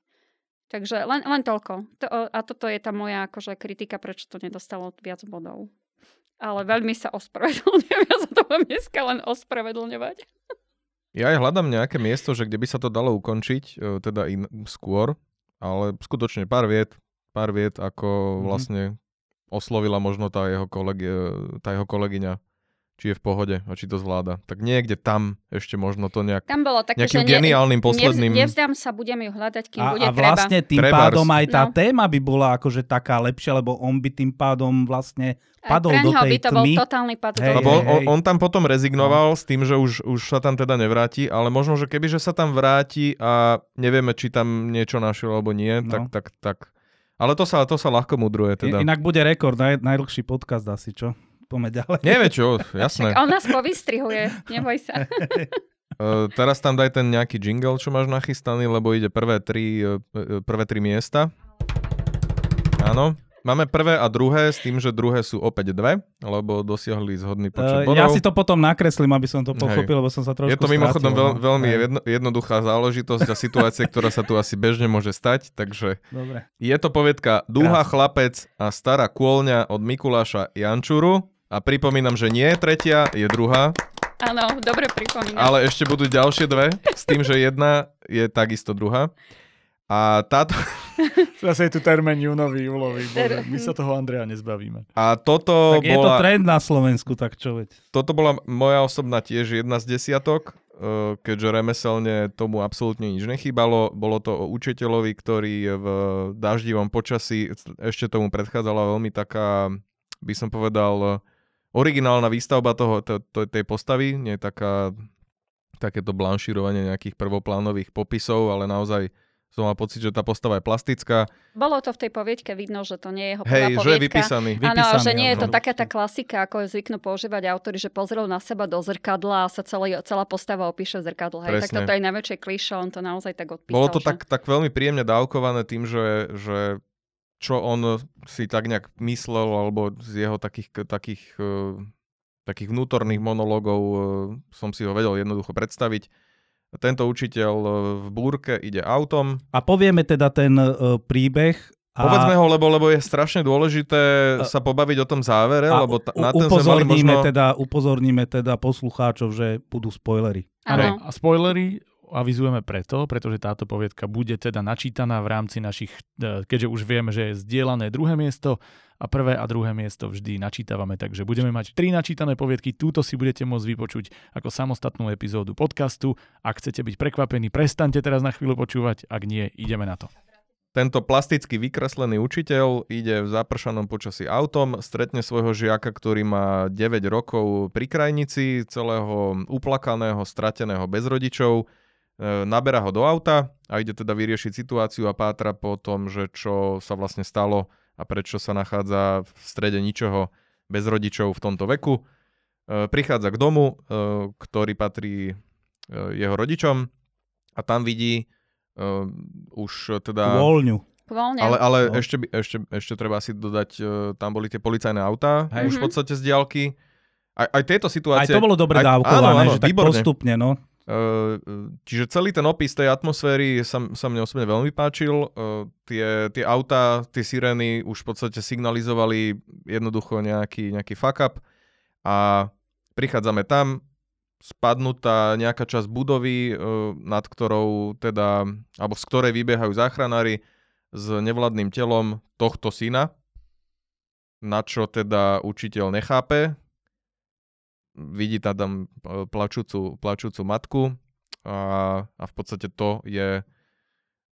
Takže len, len toľko. To, a toto je tá moja akože, kritika, prečo to nedostalo viac bodov. Ale veľmi sa ospravedlňujem, ja sa to budem dneska len ospravedlňovať. Ja aj hľadám nejaké miesto, že kde by sa to dalo ukončiť, e, teda in, skôr, ale skutočne pár viet, pár viet, ako Mhm. vlastne oslovila možno tá jeho, kolegi, e, tá jeho kolegyňa, či je v pohode a či to zvláda. Tak niekde tam ešte možno to nejak, Tam bolo také, nejakým že geniálnym posledným... nevz, nevzdám sa, budem ju hľadať, kým A, bude a vlastne tým Trebárs. pádom aj tá No. téma by bola akože taká lepšia, lebo on by tým pádom vlastne treba. padol do tej by to bol tmy. totálny pad Hej, Lebo on, hej, on, on tam potom rezignoval s tým, že už, už sa tam teda nevráti, ale možno, že keby že sa tam vráti a nevieme, či tam niečo našiel alebo nie, No. tak, tak, tak. Ale to sa, to sa ľahko mudruje teda. Inak bude rekord, naj, najdlhší podcast asi, čo? Poďme ďalej. Nevie čo, jasné. On nás povystrihuje, neboj sa. Uh, teraz tam daj ten nejaký jingle, čo máš nachystaný, lebo ide prvé tri, uh, prvé tri miesta. Áno. Máme prvé a druhé s tým, že druhé sú opäť dve, lebo dosiahli zhodný počet bodov. ja si to potom nakreslím, aby som to pochopil, lebo som sa trošku Je to mimochodom strátil, veľ, no. veľmi Hej, jedno, jednoduchá záležitosť a situácia, ktorá sa tu asi bežne môže stať, takže Dobre. je to povedka Dúha chlapec a stará kôlňa od Mikuláša Jančuru a pripomínam, že nie je tretia, je druhá, Áno, dobre pripomínam. ale ešte budú ďalšie dve, s tým, že jedna je takisto druhá. A táto, Zase je tu termín júnový, júlový. Bože, my sa toho Andreja nezbavíme. a toto Tak je to bola, trend na Slovensku, tak čo veď. toto bola moja osobná tiež jedna z desiatok, eh, keďže remeselne tomu absolútne nič nechýbalo. Bolo to o učiteľovi, ktorý v daždivom počasí, ešte tomu predchádzala veľmi taká, by som povedal, originálna výstavba toho, to, to, tej postavy, nie taká takéto blanšírovanie nejakých prvoplánových popisov, ale naozaj som mal pocit, že tá postava je plastická. Bolo to v tej poviedke vidno, že to nie je jeho Hej, že je poviedka. vypísaný. Áno, že nie je to taká tá klasika, ako je zvyknú používať autory, že pozrel na seba do zrkadla a sa celý, celá postava opíše v zrkadle. Hej, tak toto je najväčšie klišé, on to naozaj tak odpísal. Bolo to že... tak, tak veľmi príjemne dávkované tým, že, že čo on si tak nejak myslel, alebo z jeho takých, takých eh, takých vnútorných monológov e, som si ho vedel jednoducho predstaviť. Tento učiteľ e, v búrke ide autom. A povieme teda ten uh, príbeh. A, Povedzme ho, lebo, lebo je strašne dôležité sa pobaviť o tom závere, a lebo ta, na ten sme možno... teda, upozorníme teda poslucháčov, že budú spoilery. Áno. A spoilery avizujeme preto, pretože táto poviedka bude teda načítaná v rámci našich, e, keďže už vieme, že je zdieľané druhé miesto a prvé a druhé miesto vždy načítavame, takže budeme mať tri načítané poviedky, túto si budete môcť vypočuť ako samostatnú epizódu podcastu. Ak chcete byť prekvapení, prestaňte teraz na chvíľu počúvať, ak nie, ideme na to. Tento plasticky vykreslený učiteľ ide v zapršanom počasí autom, stretne svojho žiaka, ktorý má 9 rokov pri krajnici, celého uplakaného, strateného bez rodičov, naberá ho do auta a ide teda vyriešiť situáciu a pátra po tom, že čo sa vlastne stalo a prečo sa nachádza v strede ničoho bez rodičov v tomto veku. E, Prichádza k domu, e, ktorý patrí e, jeho rodičom a tam vidí už teda... Voľňu. Voľne. Ale, ale No. ešte, by- ešte, ešte treba si dodať, tam boli tie policajné autá, Hej. už v podstate z diálky. Aj, aj tieto Aj situácie... to bolo dobre aj- dávkované, áno, áno, že tak výborne. postupne, no. Uh, čiže celý ten opis tej atmosféry sa, sa mne osobne veľmi páčil. Uh, tie, tie autá, tie sirény už v podstate signalizovali jednoducho nejaký, nejaký fuck up a prichádzame tam, spadnutá nejaká časť budovy, uh, nad ktorou teda, alebo z ktorej vybiehajú záchranári s nevladným telom tohto syna, na čo teda učiteľ nechápe, vidí tam e, plačúcu, plačúcu matku a, a v podstate to je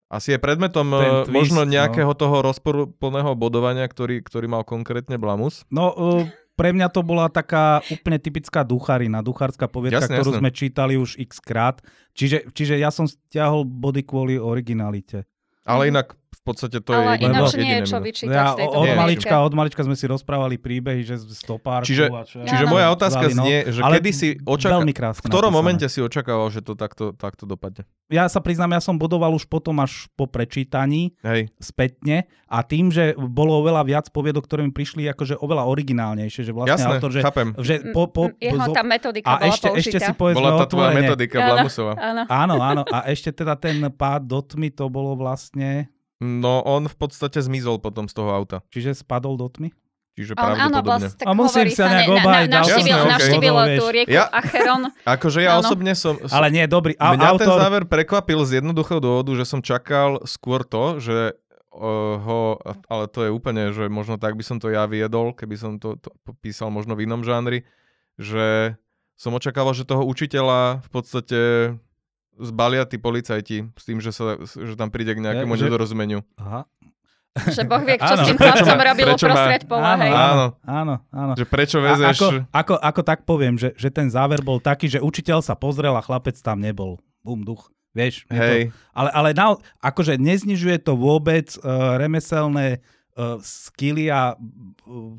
asi je predmetom Ten e, twist, možno no. nejakého toho rozporúplného bodovania, ktorý, ktorý mal konkrétne Blamus. No, uh, pre mňa to bola taká úplne typická ducharina, duchárska poviedka, Jasne, ktorú jasne. sme čítali už x krát. Čiže, čiže ja som stiahol body kvôli originalite. Ale inak podstate to ale je ináč jediné nie je čo vyčítať Ja, z tejto od, Nie, malička, od malička sme si rozprávali príbehy, že z stopárku Čiže- a čo, Čiže moja otázka no. znie, že Ale kedy si očaká... Veľmi V ktorom napísané. momente si očakával, že to takto, takto dopadne? Ja sa priznám, ja som bodoval už potom až po prečítaní Hej, spätne a tým, že bolo oveľa viac poviedok, ktoré mi prišli akože oveľa originálnejšie, že vlastne jasné, autor, že, chápem. že po, po, Mm, Jeho tá metodika a bola ešte, použitá. ešte si povedzme Bola tá tvoja metodika. Blamusová. Áno. Áno, áno. A ešte teda ten pád do tmy, to bolo vlastne... No on v podstate zmizol potom z toho auta. Čiže spadol do tmy? Čiže On, áno, vlastne tak A musím sa nejak ne, na, na, navštívil, okej. navštívil tú rieku Ja- Acheron. Akože ja Áno. osobne som... Ale nie, dobrý. A, Mňa ten autor... záver prekvapil z jednoduchého dôvodu, že som čakal skôr to, že uh, ho, ale to je úplne, že možno tak by som to ja viedol, keby som to, to písal možno v inom žánri, že som očakával, že toho učiteľa v podstate zbalia tí policajti s tým, že, sa, že tam príde k nejakému Je, že- nedorozumeniu. Aha. Že Boh vie, čo Áno. s tým chlapcom robilo prečo prostred pola, Áno, hej. Áno. Áno, áno. Že prečo A, vezeš... ako, ako, ako tak poviem, že, že ten záver bol taký, že učiteľ sa pozrel a chlapec tam nebol. Bum, duch. Vieš? Hej, To, ale ale na, akože neznižuje to vôbec uh, remeselné uh, skily a uh,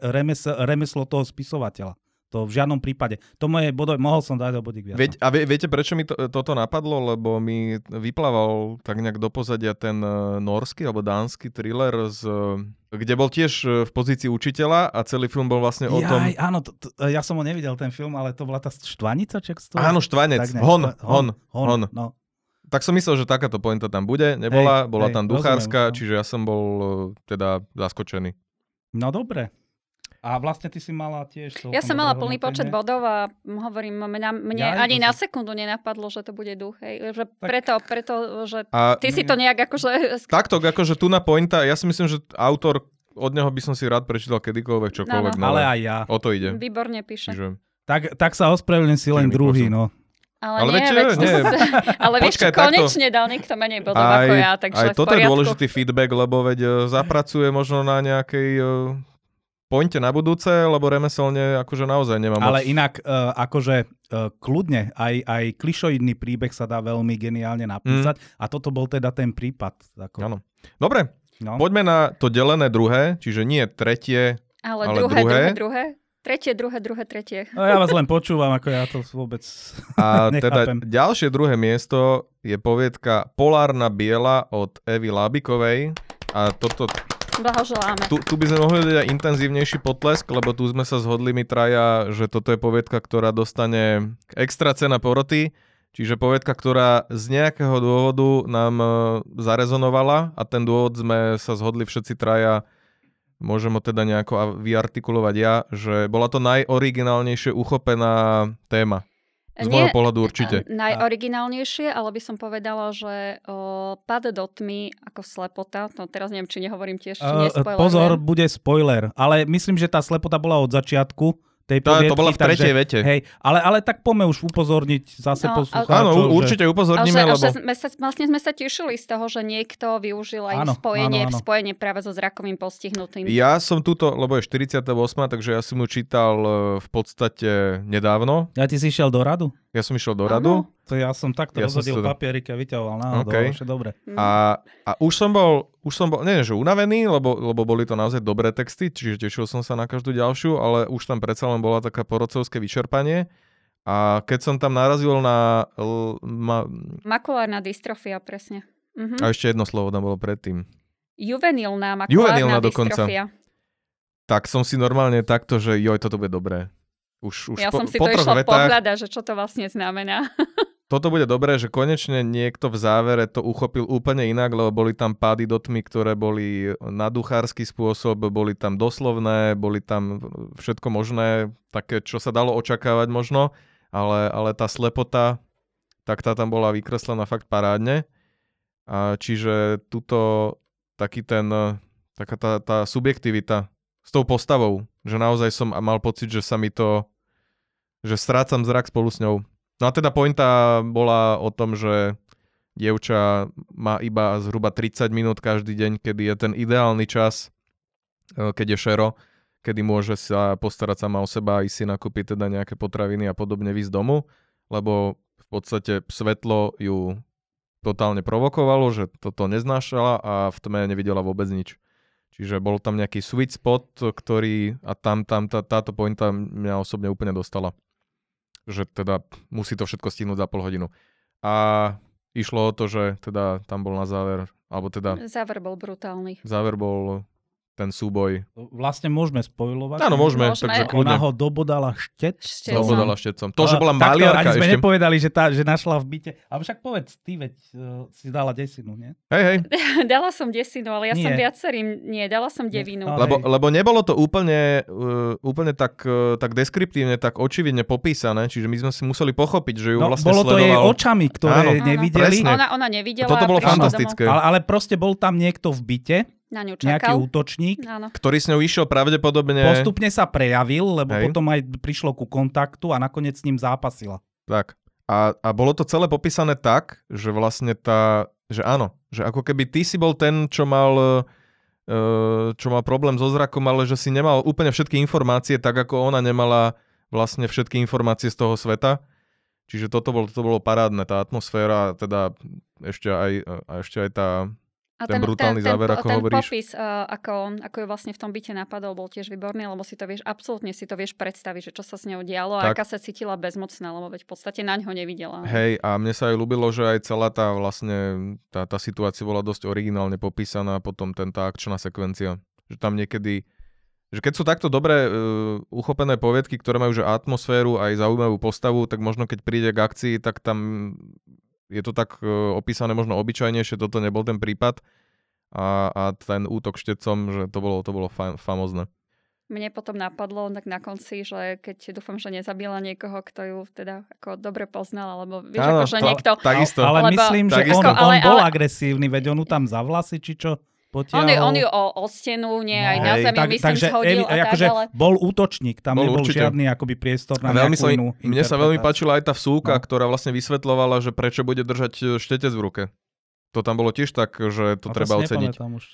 remesel, remeslo toho spisovateľa. To v žiadnom prípade. To moje bodo, mohol som dať do bodík viac. Veď, a vie, viete, prečo mi to, toto napadlo? Lebo mi vyplával tak nejak do pozadia ten uh, norský alebo dánsky thriller, z, uh, kde bol tiež uh, v pozícii učiteľa a celý film bol vlastne o tom... Jaj, áno, to, to, ja som ho nevidel ten film, ale to bola tá štvanica, či ak sa to... Áno, štvanec. Tak nejak, Hon, hon, hon, hon. No. Tak som myslel, že takáto pointa tam bude. Nebola, Hej, bola hej, tam rozumiem, duchárska, no. čiže ja som bol teda zaskočený. no dobre. A vlastne ty si mala tiež... Ja som mala plný počet bodov a hovorím, mňa, mne Ja, ani na sekundu nenapadlo, že to bude duch. Hej. Že Tak- preto, preto, že A ty si to nejak akože... takto, akože tu na pointa, ja si myslím, že autor, od neho by som si rád prečítal kedykoľvek, čokoľvek No, no. Ale aj ja. O to ide. Výborne píše. Čiže... Tak, tak sa ospravedlňujem si len druhý, no. Ale, Ale nie, veď, veď, nie. ale vieš Počkaj, takto. konečne dal niekto menej bodov ako ja, takže aj toto je dôležitý feedback, lebo veď e, zapracuje možno na nejakej e, pointe na budúce, lebo remeselne akože naozaj nemám Ale moc. inak, uh, akože uh, kľudne, aj, aj klišoidný príbeh sa dá veľmi geniálne napísať a toto bol teda ten prípad. Ako, Áno. Dobre, no. poďme na to delené druhé, čiže nie tretie. Ale, ale druhé, druhé? druhé, druhé. Tretie, druhé, druhé, tretie. No, ja vás len počúvam, ako ja to vôbec... A teda ďalšie druhé miesto je poviedka Polárna biela od Evy Lábikovej. A toto, Blahoželáme. Tu, tu by sme mohli dať aj intenzívnejší potlesk, lebo tu sme sa zhodli my traja, že toto je poviedka, ktorá dostane extra cena poroty, čiže poviedka, ktorá z nejakého dôvodu nám e, zarezonovala a ten dôvod sme sa zhodli všetci traja, môžem ho teda nejako vyartikulovať ja, že bola to najoriginálnejšie uchopená téma. Z môjho pohľadu určite. e, Najoriginálnejšie, ale by som povedala, že o, pad do tmy ako slepota, no teraz neviem, či nehovorím tiež, či Uh, pozor, bude spoiler. Ale myslím, že tá slepota bola od začiatku tej Tá, poviedky. to bola v tretej takže, vete. Hej, ale, ale tak poďme už upozorniť zase No, poslucháčov. Áno, že- určite A upozorníme, že, a lebo... že sme sa, vlastne sme sa tešili z toho, že niekto využil aj Áno, spojenie, áno, áno. spojenie práve so zrakovým postihnutým. Ja som túto, lebo je 48, takže ja som ju čítal e, v podstate nedávno. Ja ti si išiel do radu? Ja som išiel do radu. To ja som takto Ja som rozhodil si to- papierike, vyťahoval náhodou, OK. okay. dobre. A, a už som bol, už som bol, nie že unavený, lebo, lebo boli to naozaj dobré texty, čiže tešil som sa na každú ďalšiu, ale už tam predsa len bola taká porodcovské vyčerpanie. A keď som tam narazil na... L, ma, Makulárna dystrofia, presne. Mhm. a ešte jedno slovo tam bolo predtým. Juvenilná makulárna Juvenilná dokonca. dystrofia. Tak som si normálne takto, že joj, toto bude dobré. Už, už Ja po, som si po to išla vetách, že čo to vlastne znamená. toto bude dobré, že konečne niekto v závere to uchopil úplne inak, lebo boli tam pády do tmy, ktoré boli na duchársky spôsob, boli tam doslovné, boli tam všetko možné, také, čo sa dalo očakávať možno, ale, ale tá slepota, tak tá tam bola vykreslená fakt parádne. A čiže tuto taký ten, taká tá, tá subjektivita s tou postavou, že naozaj som mal pocit, že sa mi to, že strácam zrak spolu s ňou. No a teda pointa bola o tom, že dievča má iba zhruba 30 minút každý deň, kedy je ten ideálny čas, e, keď je šero, kedy môže sa postarať sama o seba a ísť si nakúpiť teda nejaké potraviny a podobne výsť domu, lebo v podstate svetlo ju totálne provokovalo, že toto neznášala a v tme nevidela vôbec nič. Čiže bol tam nejaký sweet spot, ktorý a tam, tam tá, táto pointa mňa osobne úplne dostala. Že teda musí to všetko stihnúť za pol hodinu. A išlo o to, že teda tam bol na záver, alebo teda Záver bol brutálny. záver bol ten súboj. Vlastne môžeme spojovať. Áno, môžeme, Môžeme. takže Ona kľudne. ho dobodala štet. Štecom. Dobodala štecom. To, že bola takto maliarka Ani sme ešte. nepovedali, že, tá, že našla v byte. Ale však povedz, ty veď uh, si dala desinu, nie? Hej, hej. dala som desinu, ale ja som Nie. viacerým, nie, dala som devinu. Ale- Lebo, lebo nebolo to úplne, uh, úplne tak, uh, tak deskriptívne, tak očividne popísané, čiže my sme si museli pochopiť, že ju No, vlastne bolo to jej sledoval. očami, ktoré Áno. Áno, nevideli. presne. Ona, ona nevidela. Toto bolo fantastické. Ale, ale proste bol tam niekto v byte, na ňu nejaký čakal. útočník. Áno. ktorý s ňou išiel pravdepodobne... Postupne sa prejavil, lebo Hej. potom aj prišlo ku kontaktu a nakoniec s ním zápasila. Tak. A, a bolo to celé popísané tak, že vlastne tá, že áno, že ako keby ty si bol ten, čo mal, uh, čo mal problém so zrakom, ale že si nemal úplne všetky informácie, tak ako ona nemala vlastne všetky informácie z toho sveta. Čiže toto bolo, toto bolo parádne, tá atmosféra, teda ešte aj, a ešte aj tá, A Ten brutálny záver, po- ako ten hovoríš. popis, uh, ako, ako ju vlastne v tom byte napadol, bol tiež výborný, lebo si to vieš, absolútne si to vieš predstaviť, že čo sa s ňou dialo a Tak. aká sa cítila bezmocná, lebo veď v podstate na ňo nevidela. Hej, a mne sa aj ľúbilo, že aj celá tá vlastne, tá, tá situácia bola dosť originálne popísaná, potom ten, tá akčná sekvencia. Že tam niekedy, že keď sú takto dobre uh, uchopené poviedky, ktoré majú že atmosféru aj zaujímavú postavu, tak možno keď príde k akcii, tak tam je to tak uh, opísané možno obyčajnejšie, toto nebol ten prípad. A, a ten útok štecom, že to bolo, to bolo fa- famozne. Mne potom napadlo tak na konci, že keď dúfam, že nezabila niekoho, kto ju teda ako dobre poznal, alebo vieš, Áno, ako, že to- niekto... Takisto. Ale Lebo- myslím, že on, on Ale- bol ale- agresívny, veď on ju tam za vlasy, či čo potiahol. On ju, on ju o, o stenu, nie aj na zemi, tak, myslím, takže zhodil evi- a tak, akože ale... bol útočník, tam Bol nebol určite. žiadny akoby priestor na veľmi nejakú sa, inú mne sa veľmi páčila aj tá vsúka, No. ktorá vlastne vysvetľovala, že prečo bude držať e, štetec v ruke. To tam bolo tiež tak, že to A treba si oceniť. už.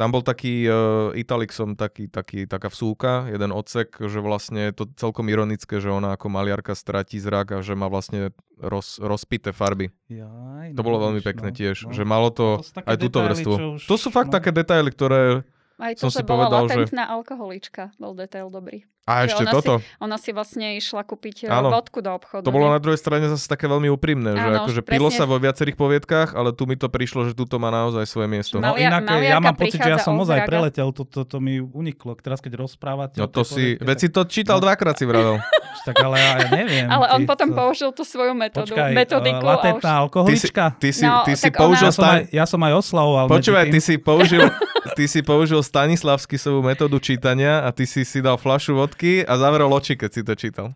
Tam bol taký uh, Italixom, taký, taký, taká vsúka, jeden odsek, že vlastne je to celkom ironické, že ona ako maliarka stratí zrak a že má vlastne roz, rozpité farby. Jaj, To no, bolo veľmi vidíš, pekné no, tiež, no. že malo to, To aj túto detaily, vrstvu. čo už- To sú fakt no. také detaily, ktoré Aj som to, si že bola povedal, že- latentná alkoholička, bol detail dobrý. A Že ešte ona toto. Ona si vlastne išla kúpiť Áno. Áno. vodku do obchodu. To bolo nie? na druhej strane zase také veľmi úprimné, že Áno, akože presne. pilo sa vo viacerých poviedkach, ale tu mi to prišlo, že tuto má naozaj svoje miesto. No Malia- inak ja Maliarka mám pocit, že ja som od ozaj preletel, to, to, to mi uniklo. Teraz keď rozprávate... No to si, poviedke, veď si to čítal dvakrát si vravel. Tak, ale ja neviem. Ale on potom to- použil tú svoju metódu, Počkaj, metodiku. uh, a latentná už... alkoholička. Ty si, No, ty si použil Ja som, aj, ja som aj oslavoval. Počúvaj, ty si použil, ty si použil Stanislavskisovú metódu čítania a ty si si dal flašu vodky a zavrel oči, keď si to čítal.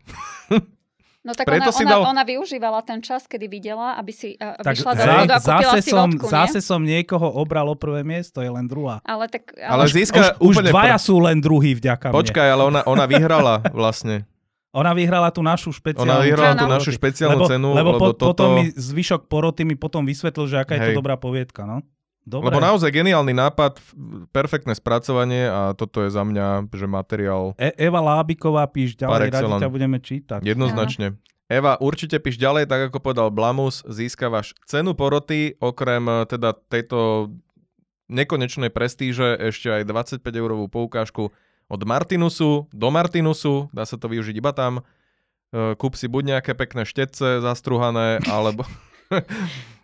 No tak Preto ona, si ona, dal- ona využívala ten čas, kedy videla, aby si uh, tak vyšla do za, obchodu a kúpila zase, si som, vodku, zase nie? som niekoho obral o prvé miesto, je len druhá. Ale tak... Ale už- získa už, už dvaja pr- sú len druhý vďaka mne. Počkaj, ale ona, ona vyhrala vlastne. Ona vyhrala tú našu špeciálnu Ona vyhrala tú našu špeciálnu lebo, cenu, lebo, lebo po, toto- potom mi zvyšok poroty mi potom vysvetlil, že aká je to Hej. dobrá poviedka, no. Dobre. Lebo naozaj geniálny nápad, perfektné spracovanie a toto je za mňa, že materiál E- Eva Lábiková, píš ďalej, radi ťa budeme čítať. jednoznačne. Eva, určite píš ďalej, tak ako povedal Blamus, získavaš cenu poroty, okrem e, teda tejto nekonečnej prestíže ešte aj 25 eurovú poukážku od Martinusu do Martinusu, dá sa to využiť iba tam. E, Kúp si buď nejaké pekné štetce zastruhané, alebo,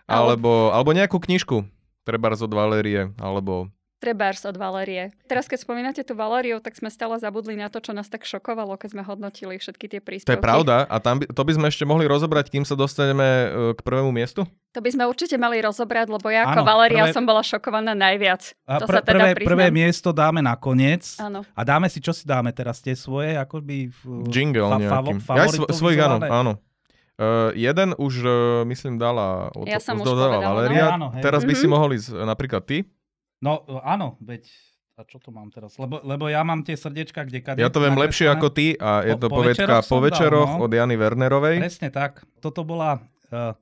alebo, alebo nejakú knižku, trebárs od Valérie, alebo Trebárs od Valérie. Teraz, keď spomínate tú Valériu, tak sme stále zabudli na to, čo nás tak šokovalo, keď sme hodnotili všetky tie to je príspevky. pravda a tam by, to by sme ešte mohli rozobrať, kým sa dostaneme e, k prvému miestu. To by sme určite mali rozobrať, lebo ja ako Valéria prvé- som bola šokovaná najviac. A to pr- sa teda prvé, priznám. prvé miesto dáme na koniec. Áno. A dáme si, čo si dáme teraz, tie svoje, akoby... v- Jingle fa- nejakým. favo- ja svojich, áno, áno. Uh, jeden už, uh, myslím, dala, od, Ja som už povedala, Valéria. no. Áno, hej. Teraz by si Mhm. mohol ísť uh, napríklad ty. No e, áno, veď... A čo to mám teraz? Lebo, lebo ja mám tie srdiečka, kde... Kade, Ja to viem lepšie ako ty a je Po- to po povedka po dal, večeroch no. od Jany Wernerovej. Presne tak. Toto bola... Uh,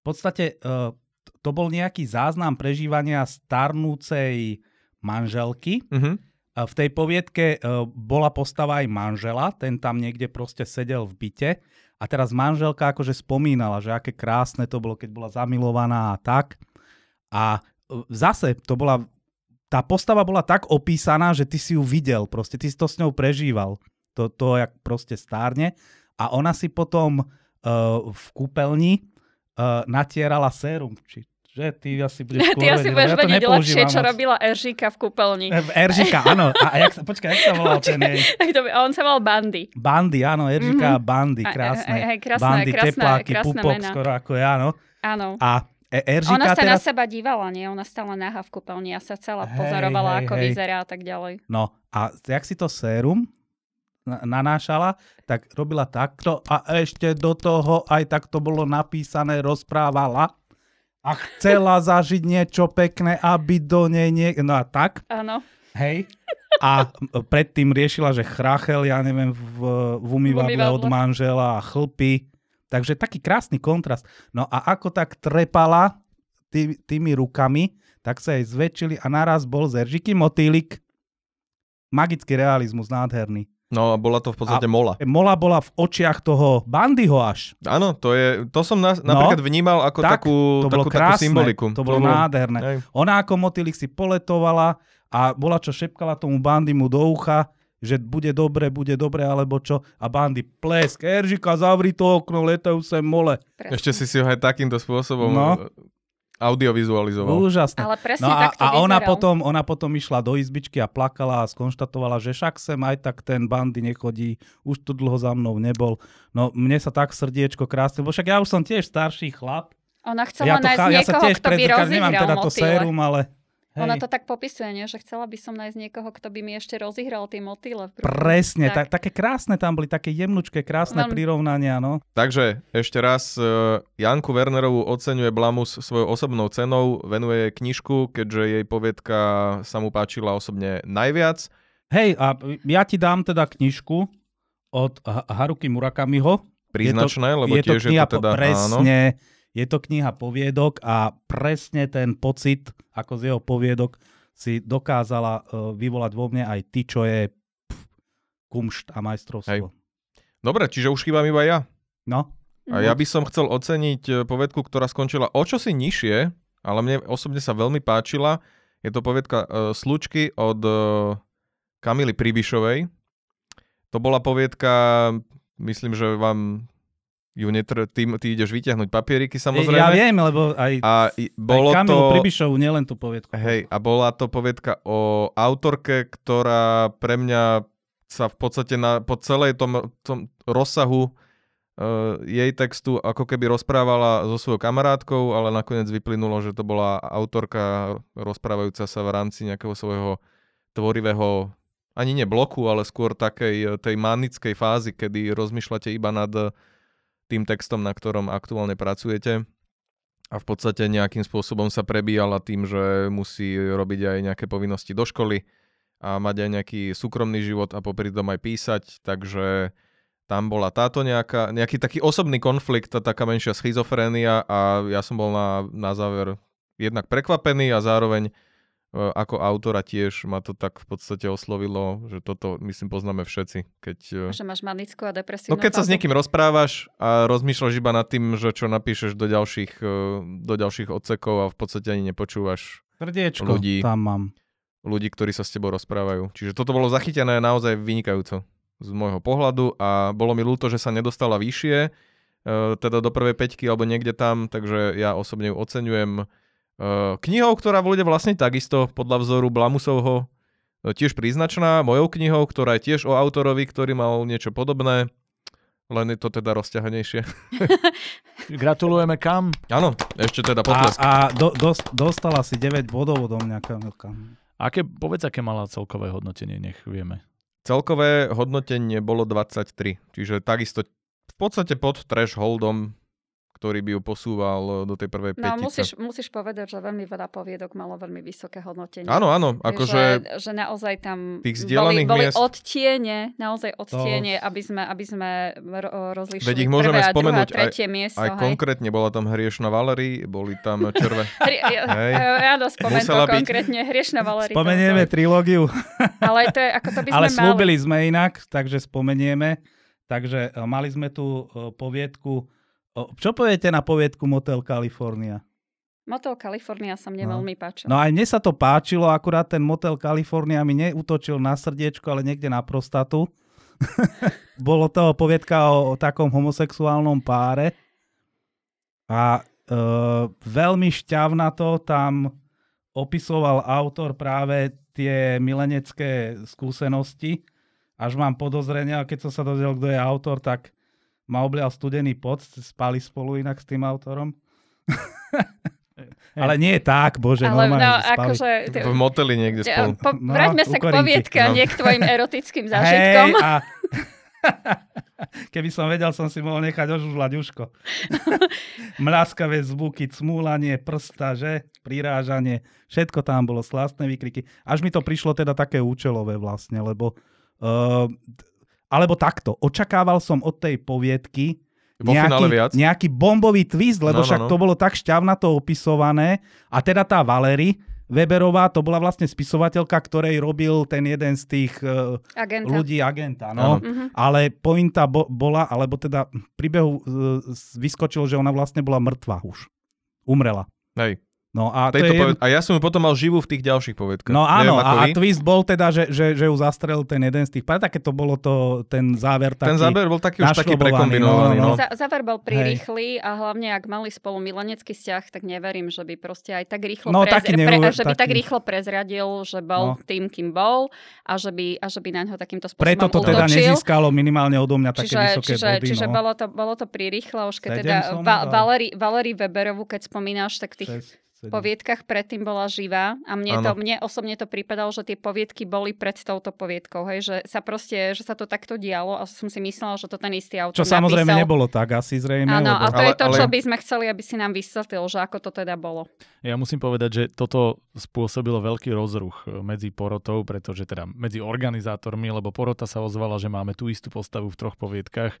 v podstate uh, to bol nejaký záznam prežívania starnúcej manželky. Uh-huh. A v tej poviedke uh, bola postava aj manžela, ten tam niekde proste sedel v byte. A teraz manželka akože spomínala, že aké krásne to bolo, keď bola zamilovaná a tak. A uh, zase to bola, tá postava bola tak opísaná, že ty si ju videl, proste ty si to s ňou prežíval. To, to jak proste stárne. A ona si potom uh, v kúpeľni uh, natierala sérum. Či, že ty asi budeš Ty asi vedieť, budeš ja vedieť lepšie, čo moc. robila Eržika v kúpeľni. V Eržika, áno. A, a jak sa, počkaj, jak sa volal ten jej? A on sa mal Bandy. Bandy, áno, Eržika Mhm. a Bandy, krásne. aj- aj krásne, bandy, krásne, tepláky, krásne pupok, mená. skoro ako ja, no. Áno. A e- Eržika Ona sa na teraz... seba dívala, nie? Ona stala náha v kúpeľni a sa celá Hej, pozorovala, hej, ako hej. vyzerá a tak ďalej. No a jak si to sérum na- nanášala, tak robila takto a ešte do toho aj takto bolo napísané, rozprávala a chcela zažiť niečo pekné, aby do nej nie... No a tak, Áno. hej. A predtým riešila, že chrachel, ja neviem, v, v umývadle od manžela a chlpy. Takže taký krásny kontrast. No a ako tak trepala tý, tými rukami, tak sa jej zväčšili a naraz bol z Eržiky motýlik. Magický realizmus, nádherný. No a bola to v podstate mola. Mola bola v očiach toho Bandyho až. Áno, to je, to som na, napríklad vnímal ako No, tak, takú, To bolo takú, takú krásne, symboliku. to bolo nádherné. Hej. Ona ako motýlik si poletovala a bola čo šepkala tomu Bandymu do ucha, že bude dobre, bude dobre, alebo čo. A Bandy plesk, Eržika, zavri to okno, letajú sem mole. Presne. Ešte si si ho aj takýmto spôsobom No. Audiovizualizoval. Úžasné. Ale presne No a, takto a ona, potom, ona potom išla do izbičky a plakala a skonštatovala, že však sem aj tak ten bandy nechodí, už tu dlho za mnou nebol. No mne sa tak srdiečko krásne, bo však ja už som tiež starší chlap. Ona chcela nájsť chá- niekoho, kto by predtýkam, nemám rozihral teda to motýle. sérum, ale hej, Ona to tak popisuje, nie? že chcela by som nájsť niekoho, kto by mi ešte rozihral tie motýle. presne, Tak. tak. také krásne tam boli, také jemnučké, krásne Veľmi- prirovnania, no. Takže ešte raz uh, Janku Wernerovú oceňuje Blamus svojou osobnou cenou, venuje jej knižku, keďže jej poviedka sa mu páčila osobne najviac. Hej, a ja ti dám teda knižku od Ha- Haruki Murakamiho. Príznačné, lebo je to tiež je kniha to teda... po, áno. Je to kniha poviedok a presne ten pocit, ako z jeho poviedok, si dokázala uh, vyvolať vo mne aj ty, čo je pff, kumšt a majstrovstvo. Dobre, čiže už chýbam iba ja. No, A ja by som chcel oceniť e, povedku, ktorá skončila o čosi nižšie, ale mne osobne sa veľmi páčila. Je to povedka uh, Slučky od uh, Kamily Pribišovej. To bola poviedka, myslím, že vám ju netr... ty, ty ideš vyťahnuť papieriky samozrejme. Ja viem, lebo aj, A bolo aj Kamilu to... Pribišovu nielen tú poviedku. Hej, a bola to poviedka o autorke, ktorá pre mňa sa v podstate na, po celej tom, tom rozsahu uh, jej textu ako keby rozprávala so svojou kamarátkou, ale nakoniec vyplynulo, že to bola autorka rozprávajúca sa v rámci nejakého svojho tvorivého ani nie bloku, ale skôr takej tej manickej fázy, kedy rozmýšľate iba nad eh, tým textom, na ktorom aktuálne pracujete. A v podstate nejakým spôsobom sa prebíjala tým, že musí robiť aj nejaké povinnosti do školy a mať aj nejaký súkromný život a popri tom aj písať, takže tam bola táto nejaká, nejaký taký osobný konflikt a taká menšia schizofrénia a ja som bol na, na záver jednak prekvapený a zároveň ako autora tiež ma to tak v podstate oslovilo, že toto myslím poznáme všetci. Keď, e, Že máš manickú a depresívnu No keď sa s fázu. niekým rozprávaš a rozmýšľaš iba nad tým, že čo napíšeš do ďalších, e, do ďalších odsekov a v podstate ani nepočúvaš Srdiečko ľudí. tam mám. ľudí, ktorí sa s tebou rozprávajú. Čiže toto bolo zachytené naozaj vynikajúco z môjho pohľadu a bolo mi ľúto, že sa nedostala vyššie, e, teda do prvej peťky alebo niekde tam, takže ja osobne ju oceňujem. E, Knihou, ktorá bude vlastne takisto podľa vzoru Blamusovho e, tiež príznačná, mojou knihou, ktorá je tiež o autorovi, ktorý mal niečo podobné, len je to teda rozťahanejšie. Gratulujeme kam? Áno, ešte teda A, potlesk. a do, dos, dostala si 9 bodov odo mňa, Kamilka. Aké, povedz, aké mala celkové hodnotenie, nech vieme. Celkové hodnotenie bolo 23, čiže takisto v podstate pod thresholdom, ktorý by ju posúval do tej prvej No petice. musíš, musíš povedať, že veľmi veľa poviedok malo veľmi vysoké hodnotenie. Áno, áno, že, akože že naozaj tam tých boli, boli miest- odtiene, naozaj odtiene, aby sme, aby sme ro- rozlišili Veď ich môžeme prvé a spomenúť druhé a tretie miesto. aj hej. konkrétne bola tam hriešna Valery, boli tam červe. Ja, Hej. ja dospomen to Musela byť. konkrétne, hriešna Valery. to- Spomenieme to- trilógiu, Ale to je, ako to by sme ale mali. slúbili sme inak, takže spomenieme. Takže e, mali sme tu e, poviedku. O, Čo poviete na poviedku Motel California? Motel California sa mne No. veľmi páčil. No aj mne sa to páčilo, akurát ten Motel California mi neutočil na srdiečko, ale niekde na prostatu. Bolo to poviedka o, o takom homosexuálnom páre a e, veľmi šťavnato tam opisoval autor práve tie milenecké skúsenosti. Až mám podozrenia, keď som sa dozvedel, kto je autor, tak ma oblial studený pot, spali spolu inak s tým autorom. Ale nie tak, bože, Ale normálne no, akože... V moteli niekde spolu. po, No, vráťme sa k poviedke a No. nie k tvojim erotickým zážitkom. Hej, a... Keby som vedel, som si mohol nechať ožužľať uško. Mláskavé zvuky, cmúlanie prsta, že? Prirážanie. Všetko tam bolo, slastné výkriky. Až mi to prišlo teda také účelové vlastne, lebo... Uh, alebo takto. Očakával som od tej poviedky finále viac? nejaký bombový twist, lebo No, no, však no. to bolo tak šťavnato opisované. A teda tá Valery Weberová, to bola vlastne spisovateľka, ktorej robil ten jeden z tých uh, Agenta. ľudí agenta. No. Mhm. Ale pointa bo- bola, alebo teda v príbehu uh, vyskočilo, že ona vlastne bola mŕtva už. Umrela. Hej. No a, to je poved- a ja som ju potom mal živú v tých ďalších povedkách. No áno, Neviem, a, a twist bol teda, že, že, že ju zastrel ten jeden z tých pár, také to bolo to, ten záver taký. Ten záber bol taký už taký prekombinovaný. no, No, no. Za, záver bol prirýchly a hlavne ak mali spolu milenecký vzťah, tak neverím, že by proste aj tak rýchlo, No, prez, taký pre, neuver- že by tak taký- rýchlo prezradil, že bol No. tým, kým bol a že by, a že by na ňo takýmto spôsobom Preto to teda útočil. nezískalo minimálne odo mňa také Čiže, vysoké čiže, body. čiže no. bolo to, bolo to prirýchlo, už keď teda. Valery, Weberovú, keď spomínaš, tak tých Šesť, sedem. poviedkach predtým bola živá a mne, to, mne osobne to pripadalo, že tie poviedky boli pred touto poviedkou, hej, že sa proste, že sa to takto dialo a som si myslela, že to ten istý autor Čo samozrejme napísal. nebolo tak asi zrejme. Áno, lebo... a to Ale- je to, ale- čo by sme chceli, aby si nám vysvetlil, že ako to teda bolo. Ja musím povedať, že toto spôsobilo veľký rozruch e, medzi porotou, pretože teda medzi organizátormi, lebo porota sa ozvala, že máme tú istú postavu v troch poviedkach.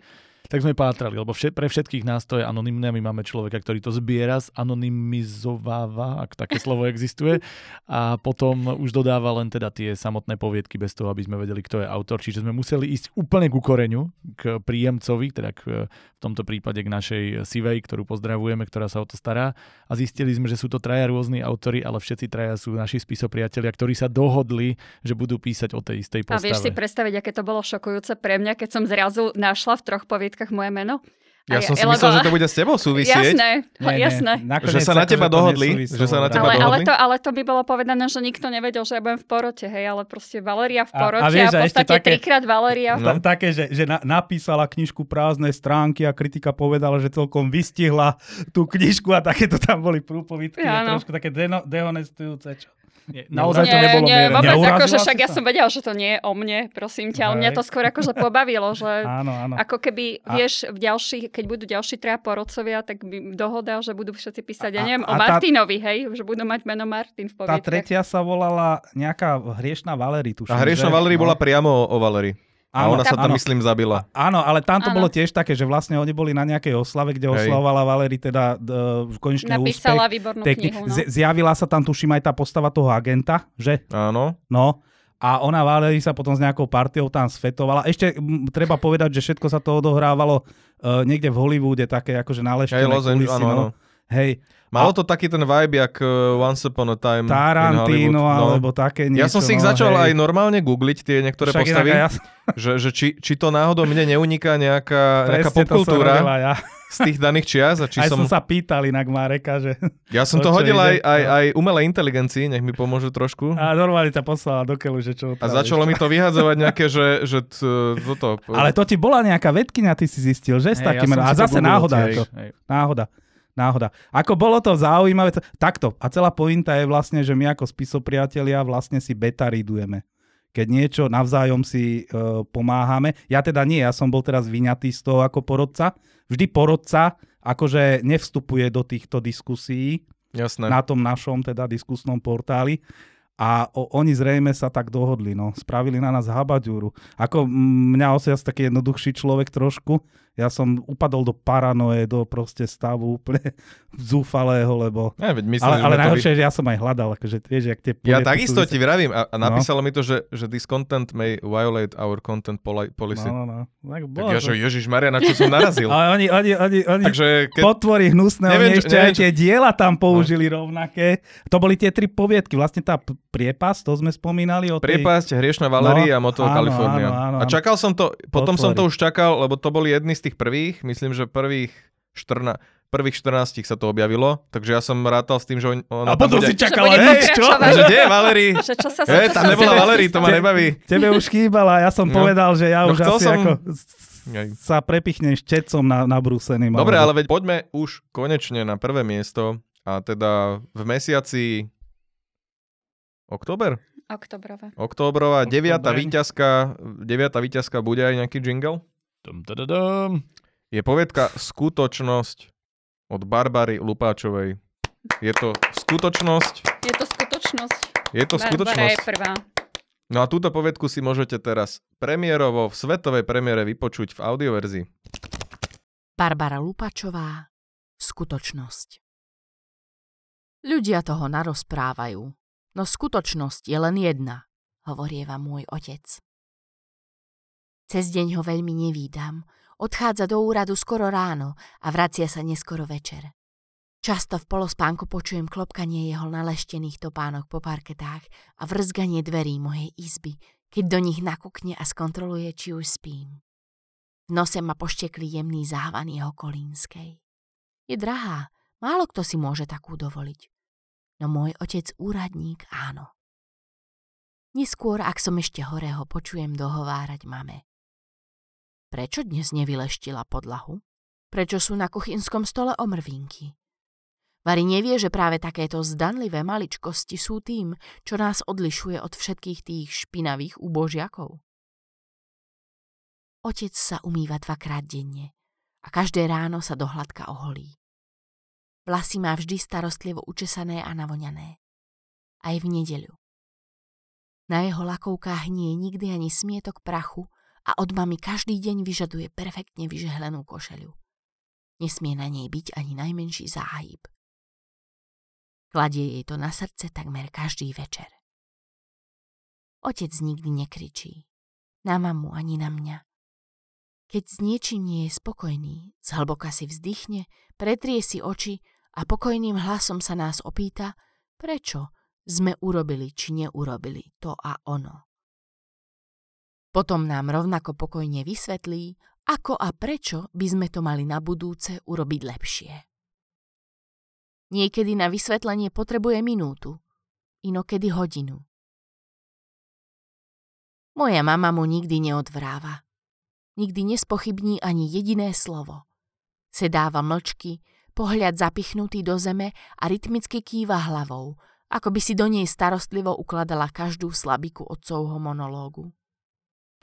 Tak sme pátrali, lebo všet, pre všetkých nás to je anonymné, my máme človeka, ktorý to zbiera, zanonymizová, dodáva, ak také slovo existuje. A potom už dodáva len teda tie samotné poviedky bez toho, aby sme vedeli, kto je autor. Čiže sme museli ísť úplne ku koreňu, k príjemcovi, teda k, v tomto prípade k našej Sivej, ktorú pozdravujeme, ktorá sa o to stará. A zistili sme, že sú to traja rôzni autory, ale všetci traja sú naši spisopriatelia, ktorí sa dohodli, že budú písať o tej istej postave. A vieš si predstaviť, aké to bolo šokujúce pre mňa, keď som zrazu našla v troch poviedkach moje meno? Ja som si myslel, že to bude s tebou súvisieť. Jasné, nie, jasné. Nie. Že sa na teba dohodli. Že sa na teba ale, dohodli. Ale to, ale to by bolo povedané, že nikto nevedel, že ja budem v porote, hej, ale proste Valeria v porote a, a, vieš, a v podstate také, trikrát Valeria. No. Také, že, že na, napísala knižku prázdne stránky a kritika povedala, že celkom vystihla tú knižku a takéto tam boli prúpovidky. Ja, no. Trošku také dehonestujúce. Čo? Nie, naozaj to nebolo nie, vôbec, akože však ja som vedela, že to nie je o mne, prosím ťa, ale mňa to skôr akože pobavilo, že áno, áno. ako keby, a... vieš, v ďalších, keď budú ďalší traja porodcovia, tak by dohoda, že budú všetci písať, ja neviem, a, a o Martinovi, tá... hej, že budú mať meno Martin v poviedkach. Tá tretia sa volala nejaká hriešná Valery, tuším. A hriešná Valery no. bola priamo o Valery. Áno, a ona sa tam, áno, myslím, zabila. Áno, ale tam to áno. bolo tiež také, že vlastne oni boli na nejakej oslave, kde Hej. oslavovala Valery teda uh, konečný Napísala úspech. výbornú knihu, no. Z- zjavila sa tam, tuším, aj tá postava toho agenta, že? Áno. No. A ona Valery sa potom s nejakou partiou tam sfetovala. Ešte m, treba povedať, že všetko sa to odohrávalo uh, niekde v Hollywoode, také akože náleštené Hej, kulisy. Áno, no. Hej. Malo to taký ten vibe, jak uh, Once Upon a Time Tarantino, no. alebo také niečo. Ja som si ich no, začal hej. aj normálne googliť, tie niektoré Však postavy. Ja... že, že či, či to náhodou mne neuniká nejaká, nejaká popkultúra ja. z tých daných čias. A či aj som... som sa pýtal inak Mareka, že... Ja som to, to hodil aj, aj, aj umelej inteligencii, nech mi pomôže trošku. A normálne ťa poslala do keľu, že čo... A začalo mi to vyhadzovať nejaké, že, že t, toto... Ale to ti bola nejaká vedkynia, ty si zistil, že? S hey, takým... Ja a zase náhoda. Ako. Náhoda náhoda. Ako bolo to zaujímavé, takto. A celá pointa je vlastne, že my ako spisopriatelia vlastne si beta readujeme. Keď niečo navzájom si e, pomáhame. Ja teda nie, ja som bol teraz vyňatý z toho ako porodca. Vždy porodca akože nevstupuje do týchto diskusí Jasné. na tom našom teda diskusnom portáli. A o, oni zrejme sa tak dohodli, no. Spravili na nás habaďúru. Ako mňa osiac taký jednoduchší človek trošku, ja som upadol do paranoje, do proste stavu úplne zúfalého, lebo... Ja, veď myslím, ale ale najhoršie vy... že ja som aj hľadal, akože vieš, jak tie... Ja takisto ti vravím a, a napísalo no. mi to, že, že this content may violate our content poli- policy. No, no, no. Tak, tak ja, že Ježiš Maria, na čo som narazil? ale oni, oni, oni, oni Takže keď... potvory hnusné, neviem, oni ešte neviem, aj tie diela tam použili no. rovnaké. To boli tie tri poviedky, vlastne tá priepas, to sme spomínali. O tej... Priepasť, Hriešna Valerie no, a Motel California. Áno, áno, áno. A čakal som to, potom potvory. som to už čakal, lebo to boli jedni z tých prvých, myslím, že prvých 14, prvých 14 sa to objavilo, takže ja som rátal s tým, že on, A potom bude... si čakal, hej, čo? Že kde je Valery? Že čo sa, hey, tam nebola Valery, to ma nebaví. Tebe už chýbala, ja som no. povedal, že ja no, už asi som... ako sa prepichnem štecom na, na brúsený. Dobre, ale veď poďme už konečne na prvé miesto a teda v mesiaci Október? Oktobrova. Októbrová, deviatá víťazka, deviatá víťazka bude aj nejaký jingle? Dum, dum, dum. Je povedka Skutočnosť od Barbary Lupáčovej. Je to skutočnosť. Je to skutočnosť. Je to Barbara skutočnosť. je prvá. No a túto povedku si môžete teraz premiérovo v svetovej premiére vypočuť v audioverzii. Barbara Lupačová Skutočnosť Ľudia toho narozprávajú, no skutočnosť je len jedna, hovorieva môj otec. Cez deň ho veľmi nevídam, odchádza do úradu skoro ráno a vracia sa neskoro večer. Často v polospánku počujem klopkanie jeho naleštených topánok po parketách a vrzganie dverí mojej izby, keď do nich nakukne a skontroluje, či už spím. V nose ma poštekli jemný závan jeho kolínskej. Je drahá, málo kto si môže takú dovoliť. No môj otec úradník áno. Neskôr, ak som ešte hore, ho počujem dohovárať mame. Prečo dnes nevyleštila podlahu? Prečo sú na kuchynskom stole omrvinky? Vary nevie, že práve takéto zdanlivé maličkosti sú tým, čo nás odlišuje od všetkých tých špinavých úbožiakov. Otec sa umýva dvakrát denne a každé ráno sa dohladka oholí. Vlasy má vždy starostlivo učesané a navoňané. Aj v nedeľu. Na jeho lakovkách nie je nikdy ani smietok prachu a od mami každý deň vyžaduje perfektne vyžehlenú košeľu. Nesmie na nej byť ani najmenší záhyb. Kladie jej to na srdce takmer každý večer. Otec nikdy nekričí. Na mamu ani na mňa. Keď s niečím nie je spokojný, zhlboka si vzdychne, pretrie si oči a pokojným hlasom sa nás opýta, prečo sme urobili či neurobili to a ono. Potom nám rovnako pokojne vysvetlí, ako a prečo by sme to mali na budúce urobiť lepšie. Niekedy na vysvetlenie potrebuje minútu, inokedy hodinu. Moja mama mu nikdy neodvráva. Nikdy nespochybní ani jediné slovo. Sedáva mlčky, pohľad zapichnutý do zeme a rytmicky kýva hlavou, ako by si do nej starostlivo ukladala každú slabiku otcovho monológu.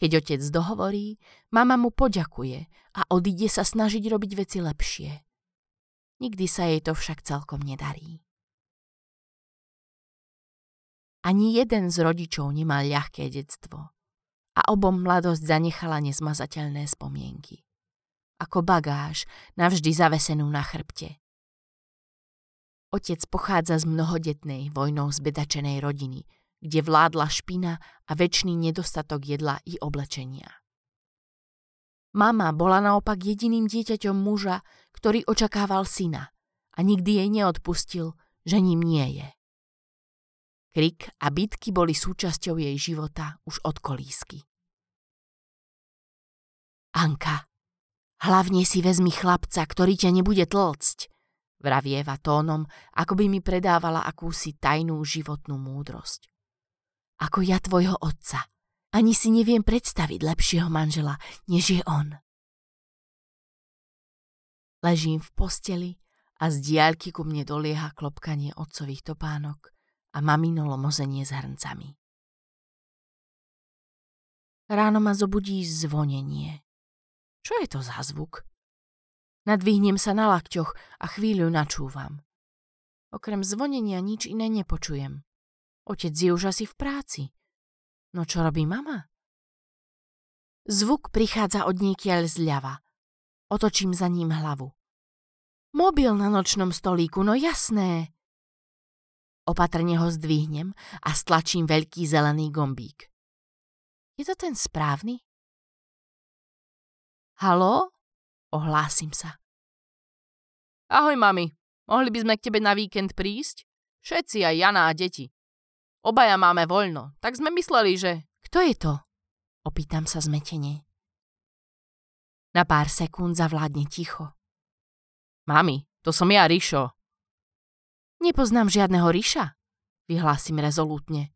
Keď otec dohovorí, mama mu poďakuje a odíde sa snažiť robiť veci lepšie. Nikdy sa jej to však celkom nedarí. Ani jeden z rodičov nemal ľahké detstvo a obom mladosť zanechala nezmazateľné spomienky. Ako bagáž, navždy zavesenú na chrbte. Otec pochádza z mnohodetnej, vojnou zbedačenej rodiny, kde vládla špina a väčší nedostatok jedla i oblečenia. Mama bola naopak jediným dieťaťom muža, ktorý očakával syna a nikdy jej neodpustil, že ním nie je. Krik a bitky boli súčasťou jej života už od kolísky. Anka, hlavne si vezmi chlapca, ktorý ťa nebude tlcť, vravieva tónom, ako by mi predávala akúsi tajnú životnú múdrosť. Ako ja tvojho otca. Ani si neviem predstaviť lepšieho manžela, než je on. Ležím v posteli a z diaľky ku mne dolieha klopkanie otcových topánok a mamino lomozenie s hrncami. Ráno ma zobudí zvonenie. Čo je to za zvuk? Nadvihnem sa na lakťoch a chvíľu načúvam. Okrem zvonenia nič iné nepočujem. Otec je už asi v práci. No čo robí mama? Zvuk prichádza od niekiaľ zľava. Otočím za ním hlavu. Mobil na nočnom stolíku, no jasné. Opatrne ho zdvihnem a stlačím veľký zelený gombík. Je to ten správny? Halo? Ohlásim sa. Ahoj, mami. Mohli by sme k tebe na víkend prísť? Všetci, aj Jana a deti. Obaja máme voľno, tak sme mysleli, že... Kto je to? Opýtam sa zmetenie. Na pár sekúnd zavládne ticho. Mami, to som ja, Rišo. Nepoznám žiadneho Riša, vyhlásim rezolútne.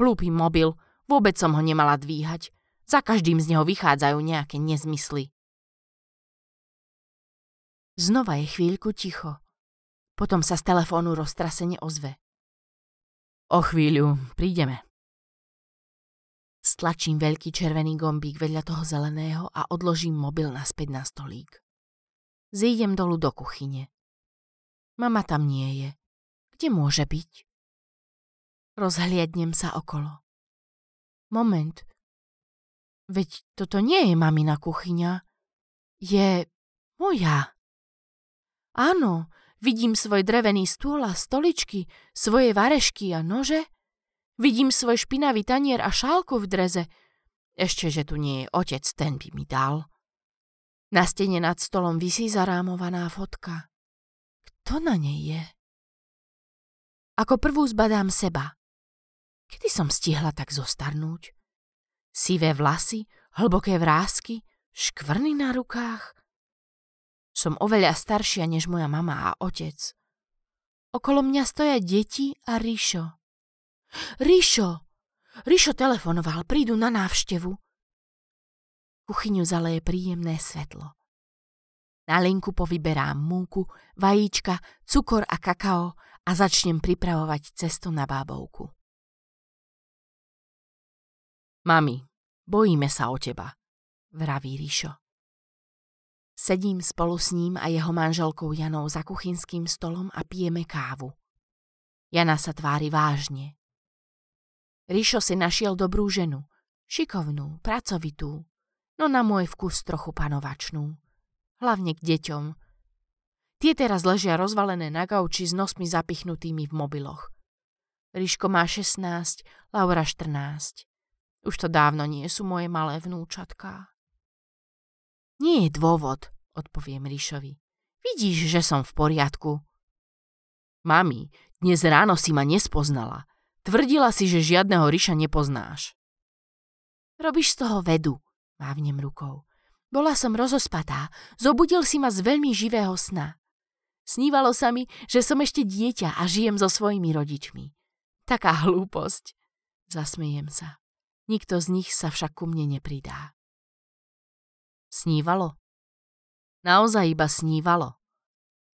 Hlúpy mobil, vôbec som ho nemala dvíhať. Za každým z neho vychádzajú nejaké nezmysly. Znova je chvíľku ticho. Potom sa z telefónu roztrasene ozve. O chvíľu prídeme. Stlačím veľký červený gombík vedľa toho zeleného a odložím mobil naspäť na stolík. Zídem dolu do kuchyne. Mama tam nie je. Kde môže byť? Rozhliadnem sa okolo. Moment, Veď toto nie je mamina kuchyňa. Je moja. Áno, vidím svoj drevený stôl a stoličky, svoje varešky a nože. Vidím svoj špinavý tanier a šálku v dreze. Ešte, že tu nie je otec, ten by mi dal. Na stene nad stolom visí zarámovaná fotka. Kto na nej je? Ako prvú zbadám seba. Kedy som stihla tak zostarnúť? Sivé vlasy, hlboké vrázky, škvrny na rukách. Som oveľa staršia než moja mama a otec. Okolo mňa stoja deti a Ríšo. Ríšo! Ríšo telefonoval, prídu na návštevu. Kuchyňu zaleje príjemné svetlo. Na linku povyberám múku, vajíčka, cukor a kakao a začnem pripravovať cesto na bábovku. Mami, bojíme sa o teba, vraví Ríšo. Sedím spolu s ním a jeho manželkou Janou za kuchynským stolom a pijeme kávu. Jana sa tvári vážne. Ríšo si našiel dobrú ženu, šikovnú, pracovitú, no na môj vkus trochu panovačnú. Hlavne k deťom. Tie teraz ležia rozvalené na gauči s nosmi zapichnutými v mobiloch. Ríško má 16, Laura 14. Už to dávno nie sú moje malé vnúčatká. Nie je dôvod, odpoviem Ríšovi. Vidíš, že som v poriadku. Mami, dnes ráno si ma nespoznala. Tvrdila si, že žiadneho Ríša nepoznáš. Robíš z toho vedu, mávnem rukou. Bola som rozospatá, zobudil si ma z veľmi živého sna. Snívalo sa mi, že som ešte dieťa a žijem so svojimi rodičmi. Taká hlúposť. Zasmejem sa. Nikto z nich sa však ku mne nepridá. Snívalo? Naozaj iba snívalo.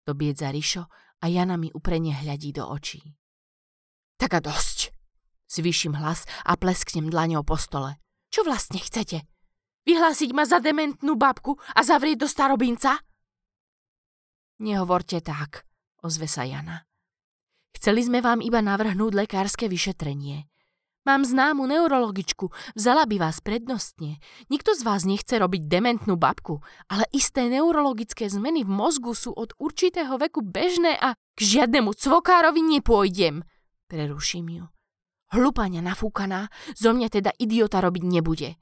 Dobiedza Rišo a Jana mi uprene hľadí do očí. Tak a dosť. Zvýšim hlas a plesknem dlaňou po stole. Čo vlastne chcete? Vyhlásiť ma za dementnú babku a zavrieť do starobinca? Nehovorte tak, ozve sa Jana. Chceli sme vám iba navrhnúť lekárske vyšetrenie. Mám známu neurologičku, vzala by vás prednostne. Nikto z vás nechce robiť dementnú babku, ale isté neurologické zmeny v mozgu sú od určitého veku bežné a k žiadnemu cvokárovi nepôjdem. Preruším ju. Hlupania nafúkaná, zo mňa teda idiota robiť nebude.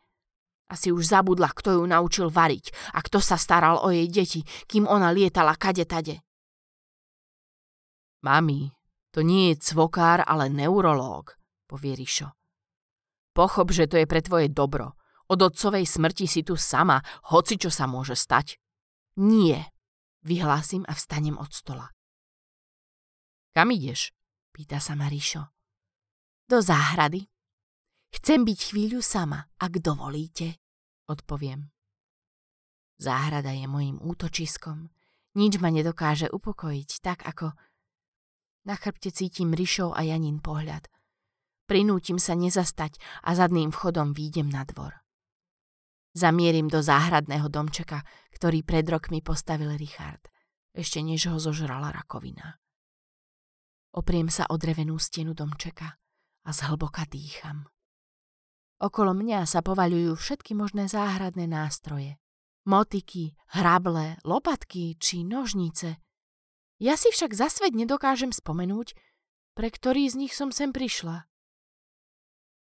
Asi už zabudla, kto ju naučil variť a kto sa staral o jej deti, kým ona lietala kade tade. Mami, to nie je cvokár, ale neurológ, povie Rišo. Pochop, že to je pre tvoje dobro. Od otcovej smrti si tu sama, hoci čo sa môže stať. Nie, vyhlásim a vstanem od stola. Kam ideš? Pýta sa ma Rišo. Do záhrady. Chcem byť chvíľu sama, ak dovolíte, odpoviem. Záhrada je mojim útočiskom. Nič ma nedokáže upokojiť tak, ako na chrbte cítim Ryšov a Janin pohľad. Prinútim sa nezastať a zadným vchodom výjdem na dvor. Zamierim do záhradného domčeka, ktorý pred rokmi postavil Richard, ešte než ho zožrala rakovina. Opriem sa o drevenú stenu domčeka a zhlboka dýcham. Okolo mňa sa povaľujú všetky možné záhradné nástroje. Motiky, hrable, lopatky či nožnice, ja si však za svet nedokážem spomenúť, pre ktorý z nich som sem prišla.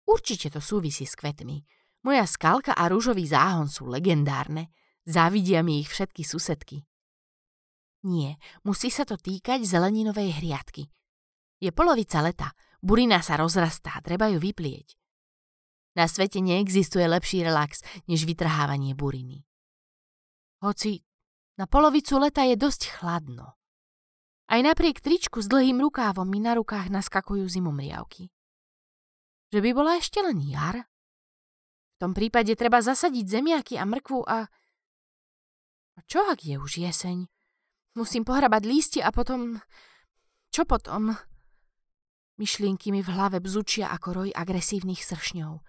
Určite to súvisí s kvetmi. Moja skalka a rúžový záhon sú legendárne. Závidia mi ich všetky susedky. Nie, musí sa to týkať zeleninovej hriadky. Je polovica leta, burina sa rozrastá, treba ju vyplieť. Na svete neexistuje lepší relax, než vytrhávanie buriny. Hoci na polovicu leta je dosť chladno. Aj napriek tričku s dlhým rukávom mi na rukách naskakujú zimomriavky. Že by bola ešte len jar? V tom prípade treba zasadiť zemiaky a mrkvu a... A čo ak je už jeseň? Musím pohrabať lístie a potom... Čo potom? Myšlienky mi v hlave bzučia ako roj agresívnych sršňov.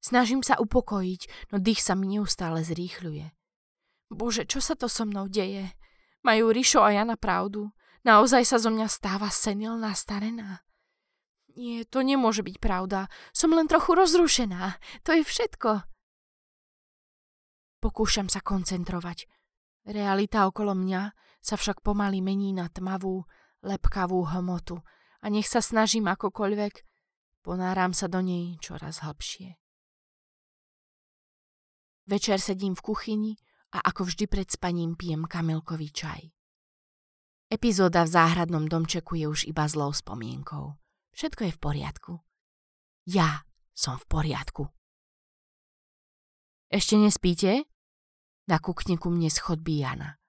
Snažím sa upokojiť, no dých sa mi neustále zrýchľuje. Bože, čo sa to so mnou deje? Majú Rišo a Jana pravdu. Naozaj sa zo mňa stáva senilná starená. Nie, to nemôže byť pravda. Som len trochu rozrušená. To je všetko. Pokúšam sa koncentrovať. Realita okolo mňa sa však pomaly mení na tmavú, lepkavú hmotu a nech sa snažím akokoľvek, ponáram sa do nej čoraz hlbšie. Večer sedím v kuchyni a ako vždy pred spaním pijem kamilkový čaj. Epizóda v záhradnom domčeku je už iba zlou spomienkou. Všetko je v poriadku. Ja som v poriadku. Ešte nespíte? Nakúkne ku mne schodby Jana.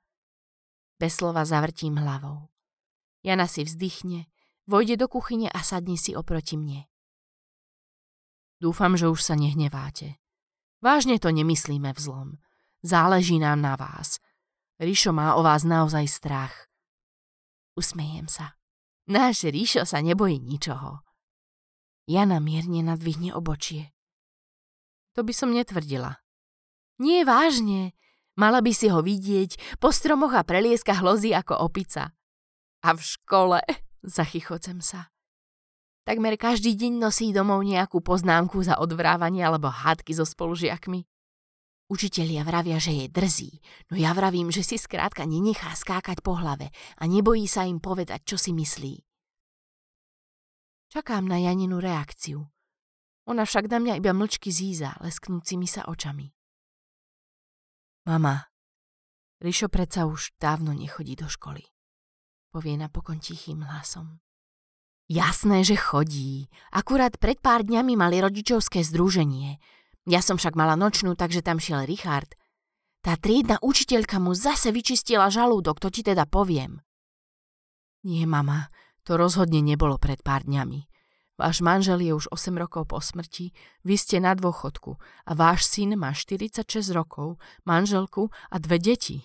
Bez slova zavrtím hlavou. Jana si vzdychne, vojde do kuchyne a sadne si oproti mne. Dúfam, že už sa nehneváte. Vážne to nemyslíme vzlom. Záleží nám na vás. Rišo má o vás naozaj strach. Usmejem sa. Náš Ríšo sa nebojí ničoho. Jana mierne nadvihne obočie. To by som netvrdila. Nie vážne. Mala by si ho vidieť, po stromoch a prelieska hlozí ako opica. A v škole, zachychocem sa. Takmer každý deň nosí domov nejakú poznámku za odvrávanie alebo hádky so spolužiakmi. Učitelia vravia, že je drzí, no ja vravím, že si skrátka nenechá skákať po hlave a nebojí sa im povedať, čo si myslí. Čakám na Janinu reakciu. Ona však na mňa iba mlčky zíza, lesknúcimi sa očami. Mama, Rišo predsa už dávno nechodí do školy. Povie napokon tichým hlasom. Jasné, že chodí. Akurát pred pár dňami mali rodičovské združenie. Ja som však mala nočnú, takže tam šiel Richard. Tá triedna učiteľka mu zase vyčistila žalúdok, to ti teda poviem. Nie, mama, to rozhodne nebolo pred pár dňami. Váš manžel je už 8 rokov po smrti, vy ste na dôchodku a váš syn má 46 rokov, manželku a dve deti.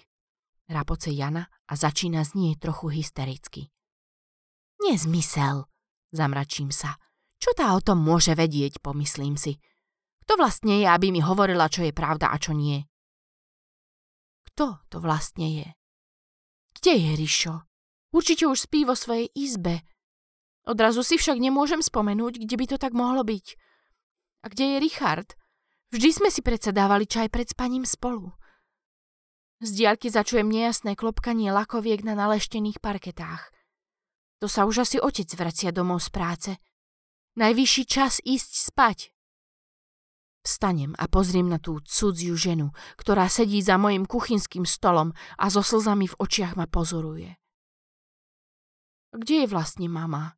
Rapoce Jana a začína znieť trochu hystericky. Nezmysel, zamračím sa. Čo tá o tom môže vedieť, pomyslím si. Kto vlastne je, aby mi hovorila, čo je pravda a čo nie? Kto to vlastne je? Kde je Rišo? Určite už spí vo svojej izbe. Odrazu si však nemôžem spomenúť, kde by to tak mohlo byť. A kde je Richard? Vždy sme si predsa dávali čaj pred spaním spolu. Z diaľky začujem nejasné klopkanie lakoviek na naleštených parketách. To sa už asi otec vracia domov z práce. Najvyšší čas ísť spať. Vstanem a pozriem na tú cudziu ženu, ktorá sedí za mojim kuchynským stolom a so slzami v očiach ma pozoruje. Kde je vlastne mama?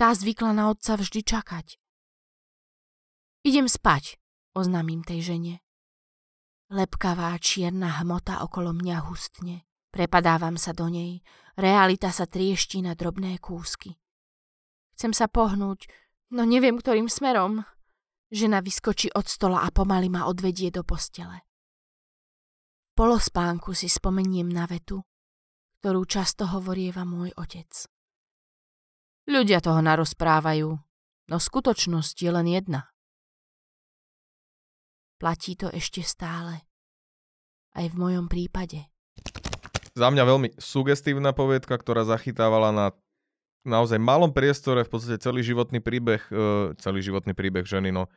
Tá zvykla na otca vždy čakať. Idem spať, oznámim tej žene. Lepkavá čierna hmota okolo mňa hustne. Prepadávam sa do nej, realita sa triešti na drobné kúsky. Chcem sa pohnúť, no neviem ktorým smerom. Žena vyskočí od stola a pomaly ma odvedie do postele. polospánku si spomeniem na vetu, ktorú často hovorieva môj otec. Ľudia toho narozprávajú, no skutočnosť je len jedna. Platí to ešte stále. Aj v mojom prípade. Za mňa veľmi sugestívna poviedka, ktorá zachytávala na naozaj malom priestore v podstate celý životný príbeh, uh, celý životný príbeh ženy, no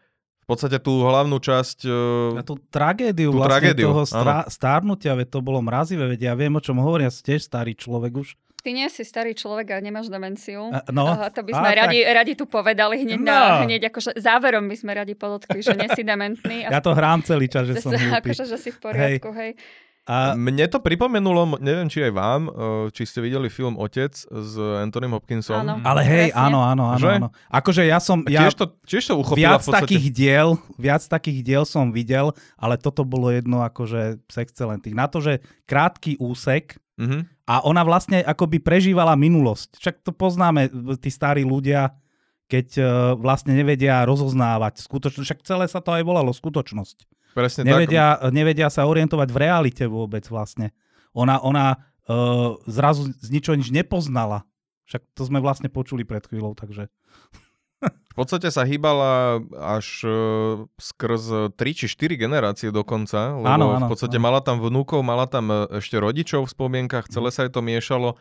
v podstate tú hlavnú časť... Na tú tragédiu tú vlastne tragédiu, toho strá- stárnutia, veď to bolo mrazivé, veď ja viem, o čom hovorím, ja som tiež starý človek už. Ty nie si starý človek a nemáš demenciu. A, no, Uh, to by sme a, radi, radi tu povedali hneď, No. na, hneď akože záverom by sme radi podotkli, že nie si dementný. Ja to hrám celý čas, že som hlúpy. akože, že si v poriadku, hej. A Mne to pripomenulo, neviem či aj vám, uh, či ste videli film Otec s Antonym Hopkinsom. Áno. Ale hej, Presne. áno, áno, áno, áno. Akože ja som, ja Tiež, to, tiež to uchopila viac v podstate. takých diel, viac takých diel som videl, ale toto bolo jedno akože z excelentných. Na to, že krátky úsek Mhm. a ona vlastne akoby prežívala minulosť. Však to poznáme, tí starí ľudia, keď uh, vlastne nevedia rozoznávať skutočnosť. Však celé sa to aj volalo skutočnosť. Presne Nevedia, nevedia sa orientovať v realite vôbec vlastne. Ona, ona uh, zrazu z ničoho nič nepoznala. Však to sme vlastne počuli pred chvíľou, takže... tak. V podstate sa hýbala až uh, skrz 3 či 4 generácie dokonca, lebo Áno, áno, v podstate áno. mala tam vnúkov, mala tam e, ešte rodičov v spomienkach, celé sa jej to miešalo.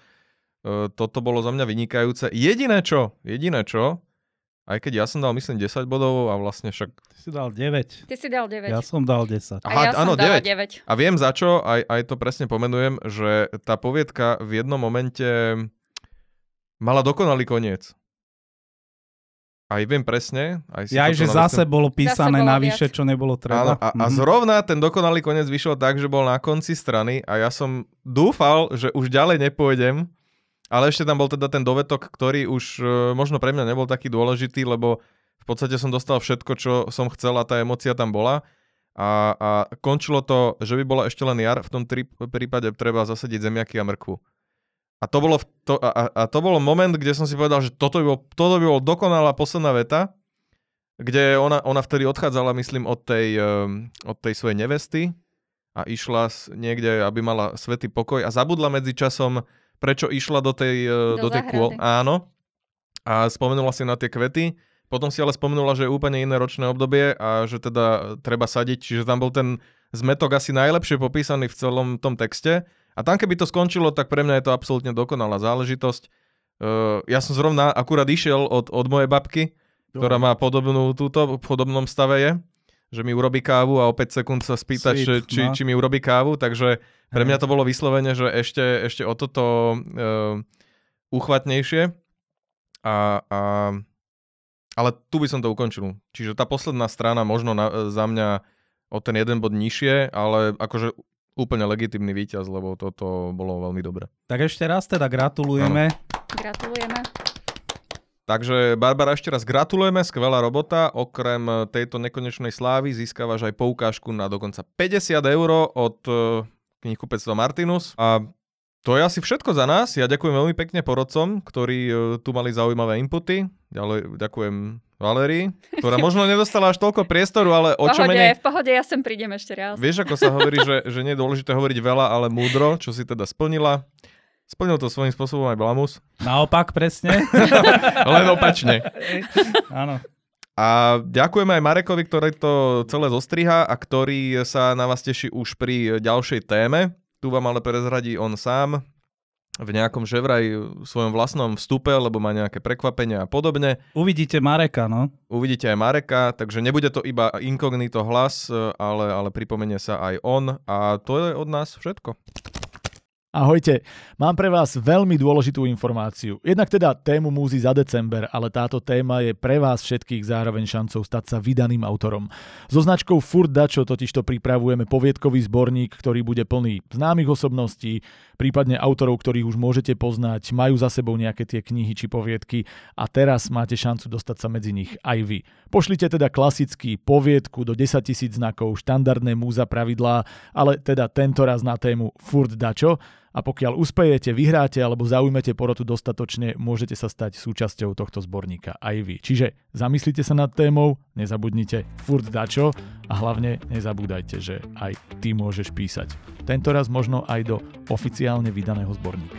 Uh, toto bolo za mňa vynikajúce. Jediné čo, jediné čo, aj keď ja som dal myslím 10 bodov a vlastne však... Ty si dal 9. Ty si dal 9. Ja som dal 10. a Aha, ja som áno, dala 9. 9. A viem za čo, aj, aj to presne pomenujem, že tá poviedka v jednom momente mala dokonalý koniec. Aj viem presne. Aj si Ja že na zase listom- bolo písané bolo navyše, viac. čo nebolo Áno, treba. a, a Mhm. zrovna ten dokonalý koniec vyšiel tak, že bol na konci strany a ja som dúfal, že už ďalej nepôjdem, ale ešte tam bol teda ten dovetok, ktorý už e, možno pre mňa nebol taký dôležitý, lebo v podstate som dostal všetko, čo som chcel a tá emocia tam bola. A, a končilo to, že by bola ešte len jar, v tom tri, prípade treba zasadiť zemiaky a mrkvu. A to, bolo v to, a, a, to bol moment, kde som si povedal, že toto by bol, toto by bol dokonalá posledná veta, kde ona, ona vtedy odchádzala, myslím, od tej, um, od tej svojej nevesty a išla niekde, aby mala svetý pokoj a zabudla medzi časom, prečo išla do tej, uh, do Do tej kôl. Áno. A spomenula si na tie kvety. Potom si ale spomenula, že je úplne iné ročné obdobie a že teda treba sadiť. Čiže tam bol ten zmetok asi najlepšie popísaný v celom tom texte. A tam keby to skončilo, tak pre mňa je to absolútne dokonalá záležitosť. Uh, ja som zrovna akurát išiel od, od mojej babky, ktorá má podobnú túto, v podobnom stave je. Že mi urobí kávu a o 5 sekúnd sa spýtať, Sweet, že, či, no. či mi urobí kávu, takže pre mňa to bolo vyslovene, že ešte, ešte o toto uh, uchvatnejšie. A, a, ale tu by som to ukončil. Čiže tá posledná strana možno na, za mňa o ten jeden bod nižšie, ale akože úplne legitimný víťaz, lebo toto bolo veľmi dobre. Tak ešte raz teda gratulujeme. Gratulujeme. Takže Barbara, ešte raz gratulujeme, skvelá robota. Okrem tejto nekonečnej slávy získavaš aj poukážku na dokonca 50 eur od eh, knihkupectva Martinus. A to je asi všetko za nás. Ja ďakujem veľmi pekne porodcom, ktorí eh, tu mali zaujímavé inputy. Ďalej ďakujem Valérii, ktorá možno nedostala až toľko priestoru, ale o čo menej... v pohode, ja sem prídem ešte raz. Vieš, ako sa hovorí, že, že nie je dôležité hovoriť veľa, ale múdro, čo si teda splnila. Splnil to svojím spôsobom aj Blamus, Naopak presne. len opačne. Áno. A ďakujeme aj Marekovi, ktorý to celé zostriha a ktorý sa na vás teší už pri ďalšej téme. Tu vám ale prezradí on sám v nejakom že vraj svojom vlastnom vstupe, lebo má nejaké prekvapenia a podobne. Uvidíte Mareka, no. Uvidíte aj Mareka, takže nebude to iba inkognito hlas, ale, ale pripomenie sa aj on a to je od nás všetko. Ahojte, mám pre vás veľmi dôležitú informáciu. Jednak teda tému múzy za december, ale táto téma je pre vás všetkých zároveň šancou stať sa vydaným autorom. So značkou Furt Dačo totižto pripravujeme poviedkový zborník, ktorý bude plný známych osobností, prípadne autorov, ktorých už môžete poznať, majú za sebou nejaké tie knihy či poviedky a teraz máte šancu dostať sa medzi nich aj vy. Pošlite teda klasický poviedku do 10 000 znakov, štandardné múza pravidlá, ale teda tento raz na tému Furt Dačo a pokiaľ uspejete, vyhráte alebo zaujmete porotu dostatočne, môžete sa stať súčasťou tohto zborníka aj vy. Čiže zamyslite sa nad témou, nezabudnite furt dačo a hlavne nezabúdajte, že aj ty môžeš písať. Tento raz možno aj do oficiálne vydaného zborníka.